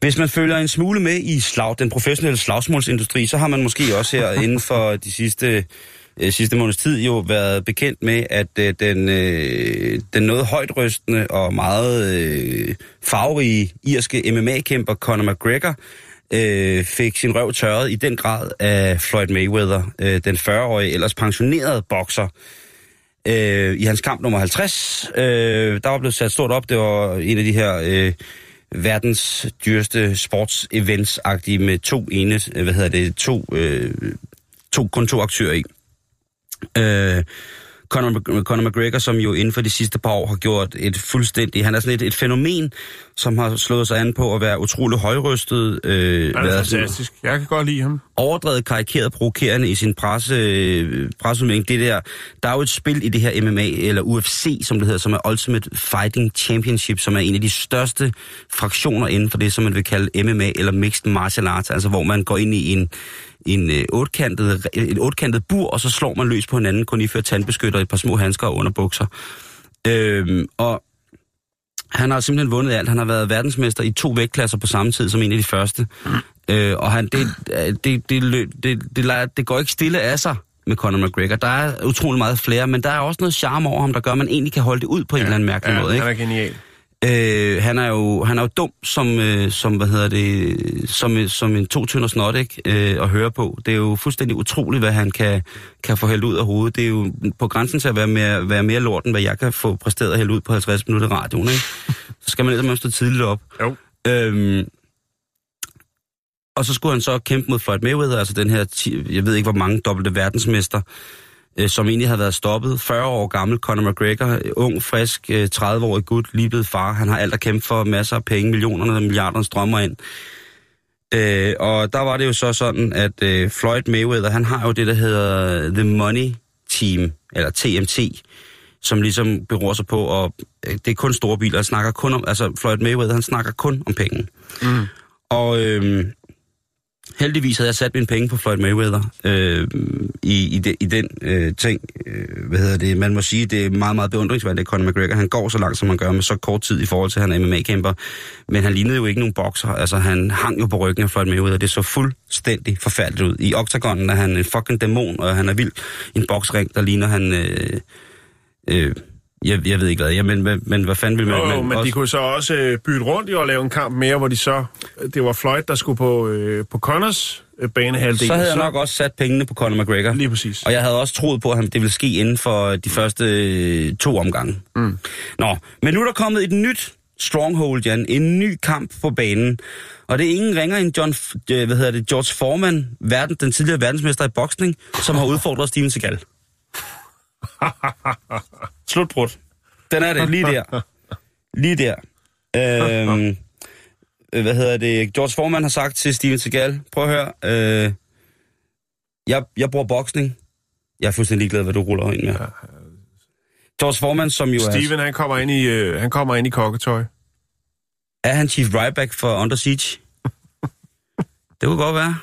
Hvis man følger en smule med i slag, den professionelle slagsmålsindustri, så har man måske også her inden for de sidste, øh, sidste måneds tid jo været bekendt med, at øh, den, øh, den noget højtrystende og meget øh, farverige irske MMA-kæmper Conor McGregor øh, fik sin røv tørret i den grad af Floyd Mayweather, øh, den 40-årige ellers pensionerede bokser. Øh, I hans kamp nummer 50, øh, der var blevet sat stort op. Det var en af de her øh, verdens dyreste sportsevents-agtige med to ene, hvad hedder det, to, øh, to, kun to aktører i. Øh, Conor, Conor McGregor, som jo inden for de sidste par år har gjort et fuldstændig... Han er sådan et, et fænomen, som har slået sig an på at være utrolig højrystet. Øh, Han er været sådan fantastisk. Jeg kan godt lide ham. overdrevet, karikeret, provokerende i sin presse, øh, presseudmelding. Det der, der er jo et spil i det her MMA, eller UFC, som det hedder, som er Ultimate Fighting Championship, som er en af de største fraktioner inden for det, som man vil kalde MMA, eller Mixed Martial Arts, altså hvor man går ind i en, en øh, otkantet, et otkantet bur, og så slår man løs på hinanden, kun iført tandbeskytter, et par små handsker og underbukser. Øhm, og han har simpelthen vundet alt. Han har været verdensmester i to vægtklasser på samme tid som en af de første. Øh, og han, det, det, det, det, det, det, det går ikke stille af sig med Conor McGregor. Der er utrolig meget flere, men der er også noget charme over ham, der gør, at man egentlig kan holde det ud på ja, en eller anden mærkelig ja, måde. Ikke? han er genial. Øh, han er jo han er jo dum som øh, som hvad hedder det som som en to tynder snot ikke øh, at høre på. Det er jo fuldstændig utroligt hvad han kan kan få hældt ud af hovedet. Det er jo på grænsen til at være mere være mere lort end hvad jeg kan få præsteret at hælde ud på 50 minutter i radioen, ikke? Så skal man ellers stå tidligt op. Jo. Øhm, og så skulle han så kæmpe mod Floyd Mayweather, altså den her, jeg ved ikke hvor mange dobbelte verdensmester, øh, som egentlig havde været stoppet. 40 år gammel Conor McGregor, øh, ung, frisk, øh, 30-årig gut, lige blevet far. Han har alt at kæmpe for, masser af penge, millionerne og milliarderne strømmer ind. Øh, og der var det jo så sådan, at øh, Floyd Mayweather, han har jo det, der hedder The Money Team, eller TMT, som ligesom beror sig på, og øh, det er kun store biler, han snakker kun om, altså Floyd Mayweather, han snakker kun om penge. Mm. Og øh, heldigvis havde jeg sat mine penge på Floyd Mayweather øh, i, i, de, i den øh, ting. Øh, hvad hedder det? Man må sige, det er meget, meget beundringsværdigt, at Conor McGregor han går så langt, som han gør med så kort tid i forhold til, at han er MMA-kæmper. Men han lignede jo ikke nogen bokser. Altså, han hang jo på ryggen af Floyd Mayweather. Det så fuldstændig forfærdeligt ud. I oktagonen er han en fucking dæmon, og han er vild. I en boksring, der ligner han... Øh, øh, jeg, jeg ved ikke hvad, ja, men, men, men hvad fanden vil man... Jo, jo, men også- de kunne så også øh, bytte rundt i og lave en kamp mere, hvor de så... Det var Floyd, der skulle på, øh, på Connors øh, banehalvdel. så havde jeg nok også sat pengene på Conor McGregor. Lige præcis. Og jeg havde også troet på, at det ville ske inden for de første øh, to omgange. Mm. Nå, men nu er der kommet et nyt stronghold, Jan. En ny kamp på banen. Og det er ingen ringer end John, øh, hvad hedder det, George Foreman, verden, den tidligere verdensmester i boksning, som har udfordret Steven Seagal. [laughs] Slutbrud. Den er det, lige der. Lige der. Øhm, øh, hvad hedder det? George Foreman har sagt til Steven Seagal, prøv at høre, øh, jeg, jeg bruger boksning. Jeg er fuldstændig ligeglad, hvad du ruller ind med. George Foreman, som jo Steven, han kommer ind i, øh, han kommer ind i kokketøj. er... Er han Chief Ryback for Under Siege? [laughs] det kunne godt være.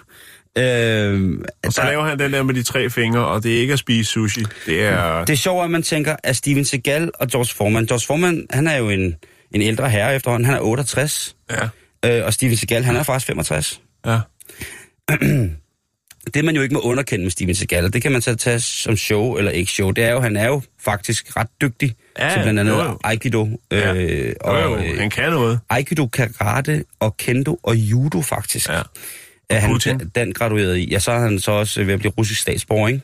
Øh, Og så laver han den der med de tre fingre, og det er ikke at spise sushi. Det er... Det er sjovt, at man tænker, at Steven Seagal og George Foreman... George Foreman, han er jo en, en ældre herre efterhånden. Han er 68. Ja, Øh, og Steven Seagal, han er faktisk 65. ja. [clears throat] det man jo ikke må underkende med Steven Seagal, det kan man så tage som show eller ikke show, det er jo, han er jo faktisk ret dygtig Ja, til blandt andet jo, jo. Aikido. Ja. Øh, Jo, og, jo, øh, han kan noget. Aikido, karate og kendo og judo faktisk. Ja. Er han Putin. den, den gradueret i. Ja, så er han så også ved at blive russisk statsborger, ikke?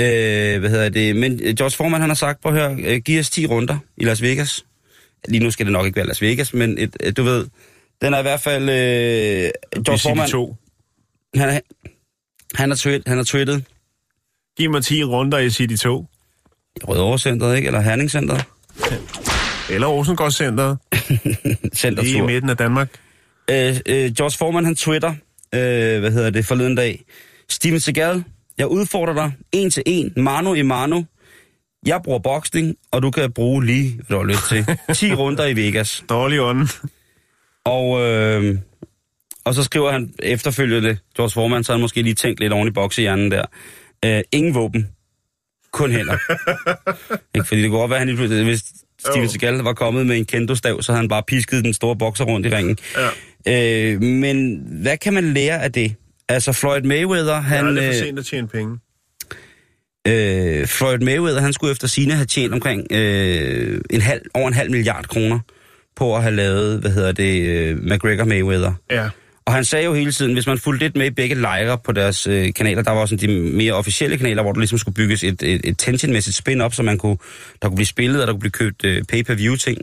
Øh, hvad hedder det? Men øh, George Foreman, han har sagt, prøv at høre, øh, giv os 10 runder i Las Vegas. Lige nu skal det nok ikke være Las Vegas, men et, et, du ved, den er i hvert fald... Øh, George Foreman, to. han, er, han, er tweet, han er tweetet Giv mig 10 runder i City 2. i Rødovre Centeret, ikke? Eller Herning Centeret. Eller Rosengård [laughs] Center. Center Lige i midten af Danmark. øh, øh, George Foreman, han twitter, øh, hvad hedder det, forleden dag. Steven Seagal, jeg udfordrer dig en til en, mano i mano. Jeg bruger boksning, og du kan bruge lige, hvad du har lyst til, [laughs] 10 runder i Vegas. Dårlig ånden. Og, øh, og så skriver han efterfølgende, George Foreman, så han måske lige tænkt lidt oven i boksehjernen der. Øh, ingen våben. Kun hænder. [laughs] ikke, fordi det kunne godt være, at han lige pludselig, hvis Steven. Seagal var kommet med en kendo-stav, så havde han bare pisket den store bokser rundt i ringen. Ja. Øh, men hvad kan man lære af det? Altså Floyd Mayweather, Han, han, det er øh, for sent at tjene penge. øh, Floyd Mayweather, han skulle efter sine have tjent omkring øh, en halv, over en halv milliard kroner på at have lavet, hvad hedder det, øh, McGregor Mayweather. Ja. Og han sagde jo hele tiden, hvis man fulgte lidt med i begge lejre på deres øh, kanaler, der var også de mere officielle kanaler, hvor der ligesom skulle bygges et, et, et tensionmæssigt spin op, så man kunne, der kunne blive spillet, og der kunne blive købt øh, pay-per-view ting.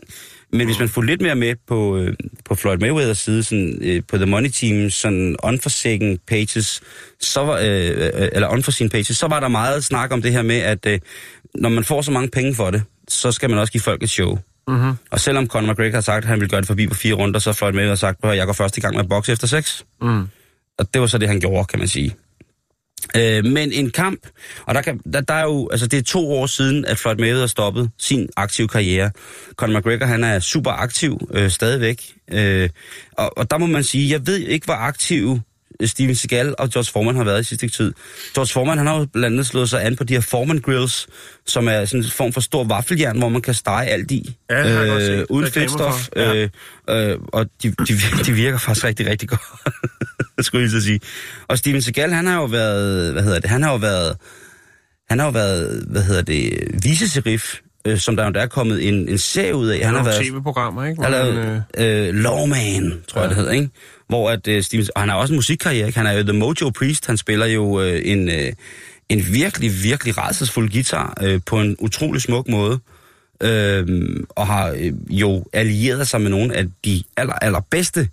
Men hvis man fulgte lidt mere med på, øh, på Floyd Mayweathers side, sådan, øh, på The Money Team, sådan unforseen pages, så var, øh, øh, eller unforeseen pages, så var der meget snak om det her med, at øh, når man får så mange penge for det, så skal man også give folk et show. Mm-hmm. Og selvom Conor McGregor har sagt, at han ville gøre det forbi på fire runder, så har Floyd Mayweather sagt, at jeg går først i gang med at bokse efter seks. Mm. Og det var så det, han gjorde, kan man sige. Øh, men en kamp, og der, kan, der, der er jo, altså det er to år siden, at Floyd Mayweather stoppede sin aktive karriere. Conor McGregor, han er super aktiv øh, stadigvæk. Øh, og, og der må man sige, jeg ved ikke, hvor aktiv Steven Seagal og George Foreman har været i sidste tid. George Foreman, han har jo blandt andet slået sig an på de her Foreman Grills, som er sådan en form for stor vaffeljern, hvor man kan stege alt i. Ja, det har jeg godt set. uden fedtstof. Ja. Øh, øh, og de, de, de virker faktisk rigtig, rigtig godt, [laughs] skulle jeg så sige. Og Steven Seagal, han har jo været, hvad hedder det, han har jo været, han har jo været, hvad hedder det, viceserif, øh, som der der er kommet en, en serie ud af. Han har Nogle været, tv-programmer, ikke? han har lavet øh, Lawman, tror jeg det hedder, ikke? Hvor at øh, Steven, og han har også en musikkarriere, ikke? Han er jo The Mojo Priest, han spiller jo øh, en, øh, en virkelig, virkelig rædselsfuld guitar øh, på en utrolig smuk måde. Øh, og har øh, jo allieret sig med nogle af de aller, allerbedste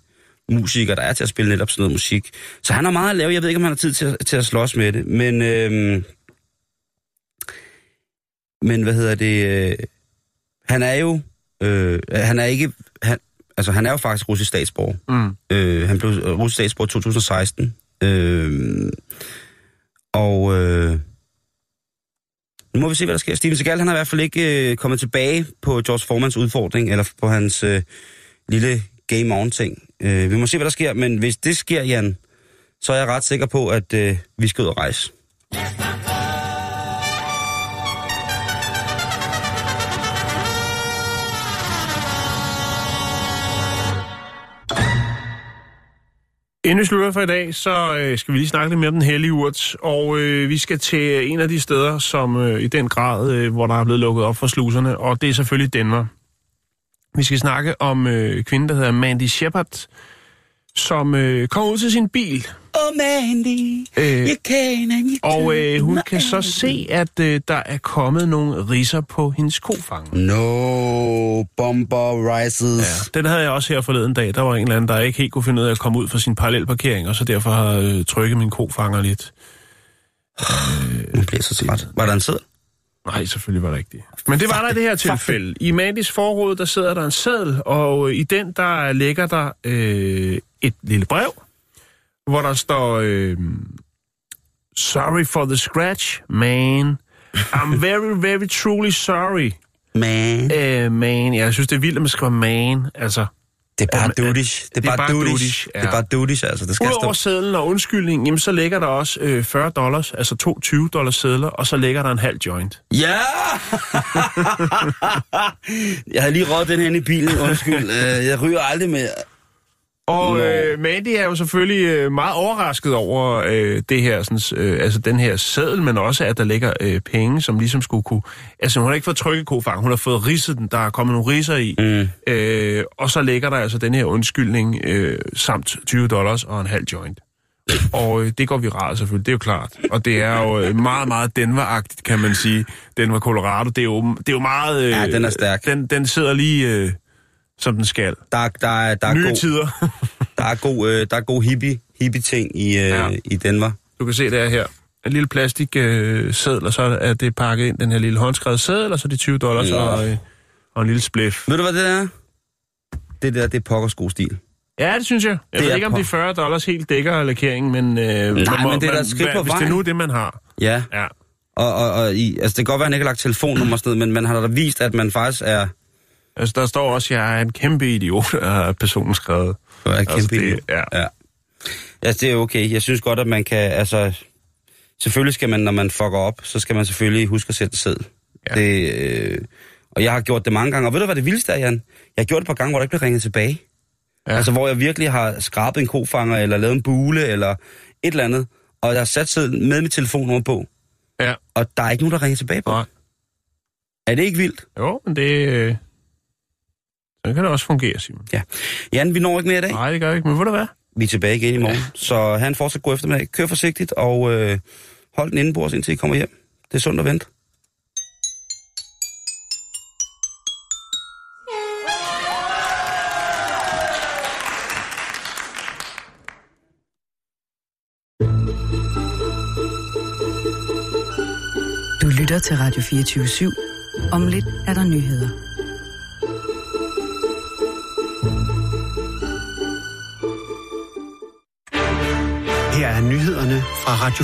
musikere, der er til at spille netop sådan noget musik. Så han har meget at lave. Jeg ved ikke, om han har tid til, at- til at slås med det. Men, øh, men hvad hedder det? Øh, han er jo... Øh, han er ikke... Han, altså, han er jo faktisk russisk statsborger. mm. Øh, han blev øh, russisk statsborger i 2016. Øh, og øh, nu må vi se, hvad der sker. Steven Seagal, han har i hvert fald ikke øh, kommet tilbage på George Formans udfordring, eller på hans øh, lille game on ting. Øh, vi må se, hvad der sker, men hvis det sker, Jan, så er jeg ret sikker på, at øh, vi skal ud og rejse. Inden vi slutter for i dag, så øh, skal vi lige snakke lidt mere om den hellige urt. Og øh, vi skal til øh, en af de steder, som øh, i den grad, øh, hvor der er blevet lukket op for sluserne, og det er selvfølgelig Denver. Vi skal snakke om øh, kvinden, der hedder Mandy Shepard, som øh, kommer ud til sin bil. Oh, Mandy, Øh, you can and you og øh, hun can. kan så se, at øh, der er kommet nogle riser på hendes kofanger. No, bomber rises. Den havde jeg også her forleden dag. Der var en eller anden, der ikke helt kunne finde ud af at komme ud fra sin parallelparkering, og så derfor har øh, trykket min kofanger lidt. Nu bliver så træt. Var der en sæd? Nej, selvfølgelig var det rigtigt. Men det var der i det her tilfælde. I Mandis forråd, der sidder der en seddel, og øh, i den, der ligger der øh, et lille brev, hvor der står, øh, Sorry for the scratch, man. I'm very, very truly sorry, Man. uh, man. Jeg synes, det er vildt, at man skriver man. Altså, Det er bare Jamen, dudish. Det er bare dudish. dudish, ja. Det er bare dudish, altså. Det skal Udover stå. sædlen og undskyldningen, jamen, så ligger der også øh, 40 dollars, altså to 20 dollars sædler, og så ligger der en halv joint. Ja! [laughs] jeg havde lige rådet den her i bilen, undskyld. Øh, Jeg ryger aldrig med. Og øh, Mandy er jo selvfølgelig øh, meget overrasket over øh, det her, sådan, øh, altså den her seddel, men også at der ligger øh, penge, som ligesom skulle kunne... Altså hun har ikke fået trykket kofang, hun har fået ridset den, der er kommet nogle riser i. Mm. Øh, og så ligger der altså den her undskyldning øh, samt 20 dollars og en halv joint. Og øh, det går viralt selvfølgelig, det er jo klart. Og det er jo øh, meget, meget Denver-agtigt, kan man sige. Denver, Colorado, det er jo, det er jo meget... Øh, Ja, den er stærk. Den, den sidder lige, øh, som den skal. Der, der, er- der, er Nye god, tider. [laughs] der er god, øh, der er god hippie, hippie ting i, øh, Ja. i Denver. Du kan se det er her. En lille plastik øh, seddel, og så er det pakket ind, den her lille håndskrevet seddel, og så de 20 dollars Ja. og, øh, og en lille spliff. Ved du, hvad det er? Det der, det er pokkers god stil. Ja, det synes jeg. Jeg Det ved er ikke, om de 40 dollars helt dækker lakeringen, men, øh, Nej, men det er da et skridt på hvis det vejen. nu er det, man har. Ja, Ja. og, og, og i, altså, det kan godt være, at han ikke har lagt telefonnummer noget, men man har da vist, at man faktisk er... Altså, der står også, at jeg er en kæmpe idiot, [laughs] har personen skrevet. er kæmpe Altså, det- idiot. ja. ja. Ja, det er okay. Jeg synes godt, at man kan... Altså, selvfølgelig skal man, når man fucker op, så skal man selvfølgelig huske at sætte sæd. Ja. Det, øh, og jeg har gjort det mange gange. Og ved du, hvad det vildeste er, Jan? Jeg har gjort det et par gange, hvor der ikke blev ringet tilbage. Ja. Altså, hvor jeg virkelig har skrabet en kofanger, eller lavet en bule, eller et eller andet. Og jeg har sat sædlen med mit telefonnummer på. Ja. Og der er ikke nogen, der ringer tilbage på. Nej. Er det ikke vildt? Jo, men det... Så kan det også fungere, Simon. Jan, vi når ikke mere i dag. Nej, det gør jeg ikke, men ved du hvad? Vi er tilbage igen i morgen. Ja. Så han fortsat god eftermiddag. Kør forsigtigt, og øh, hold den indenbords, indtil I kommer hjem. Det er sundt at vente. Du lytter til Radio 24 /7. Om lidt er der nyheder. Nyhederne fra Radio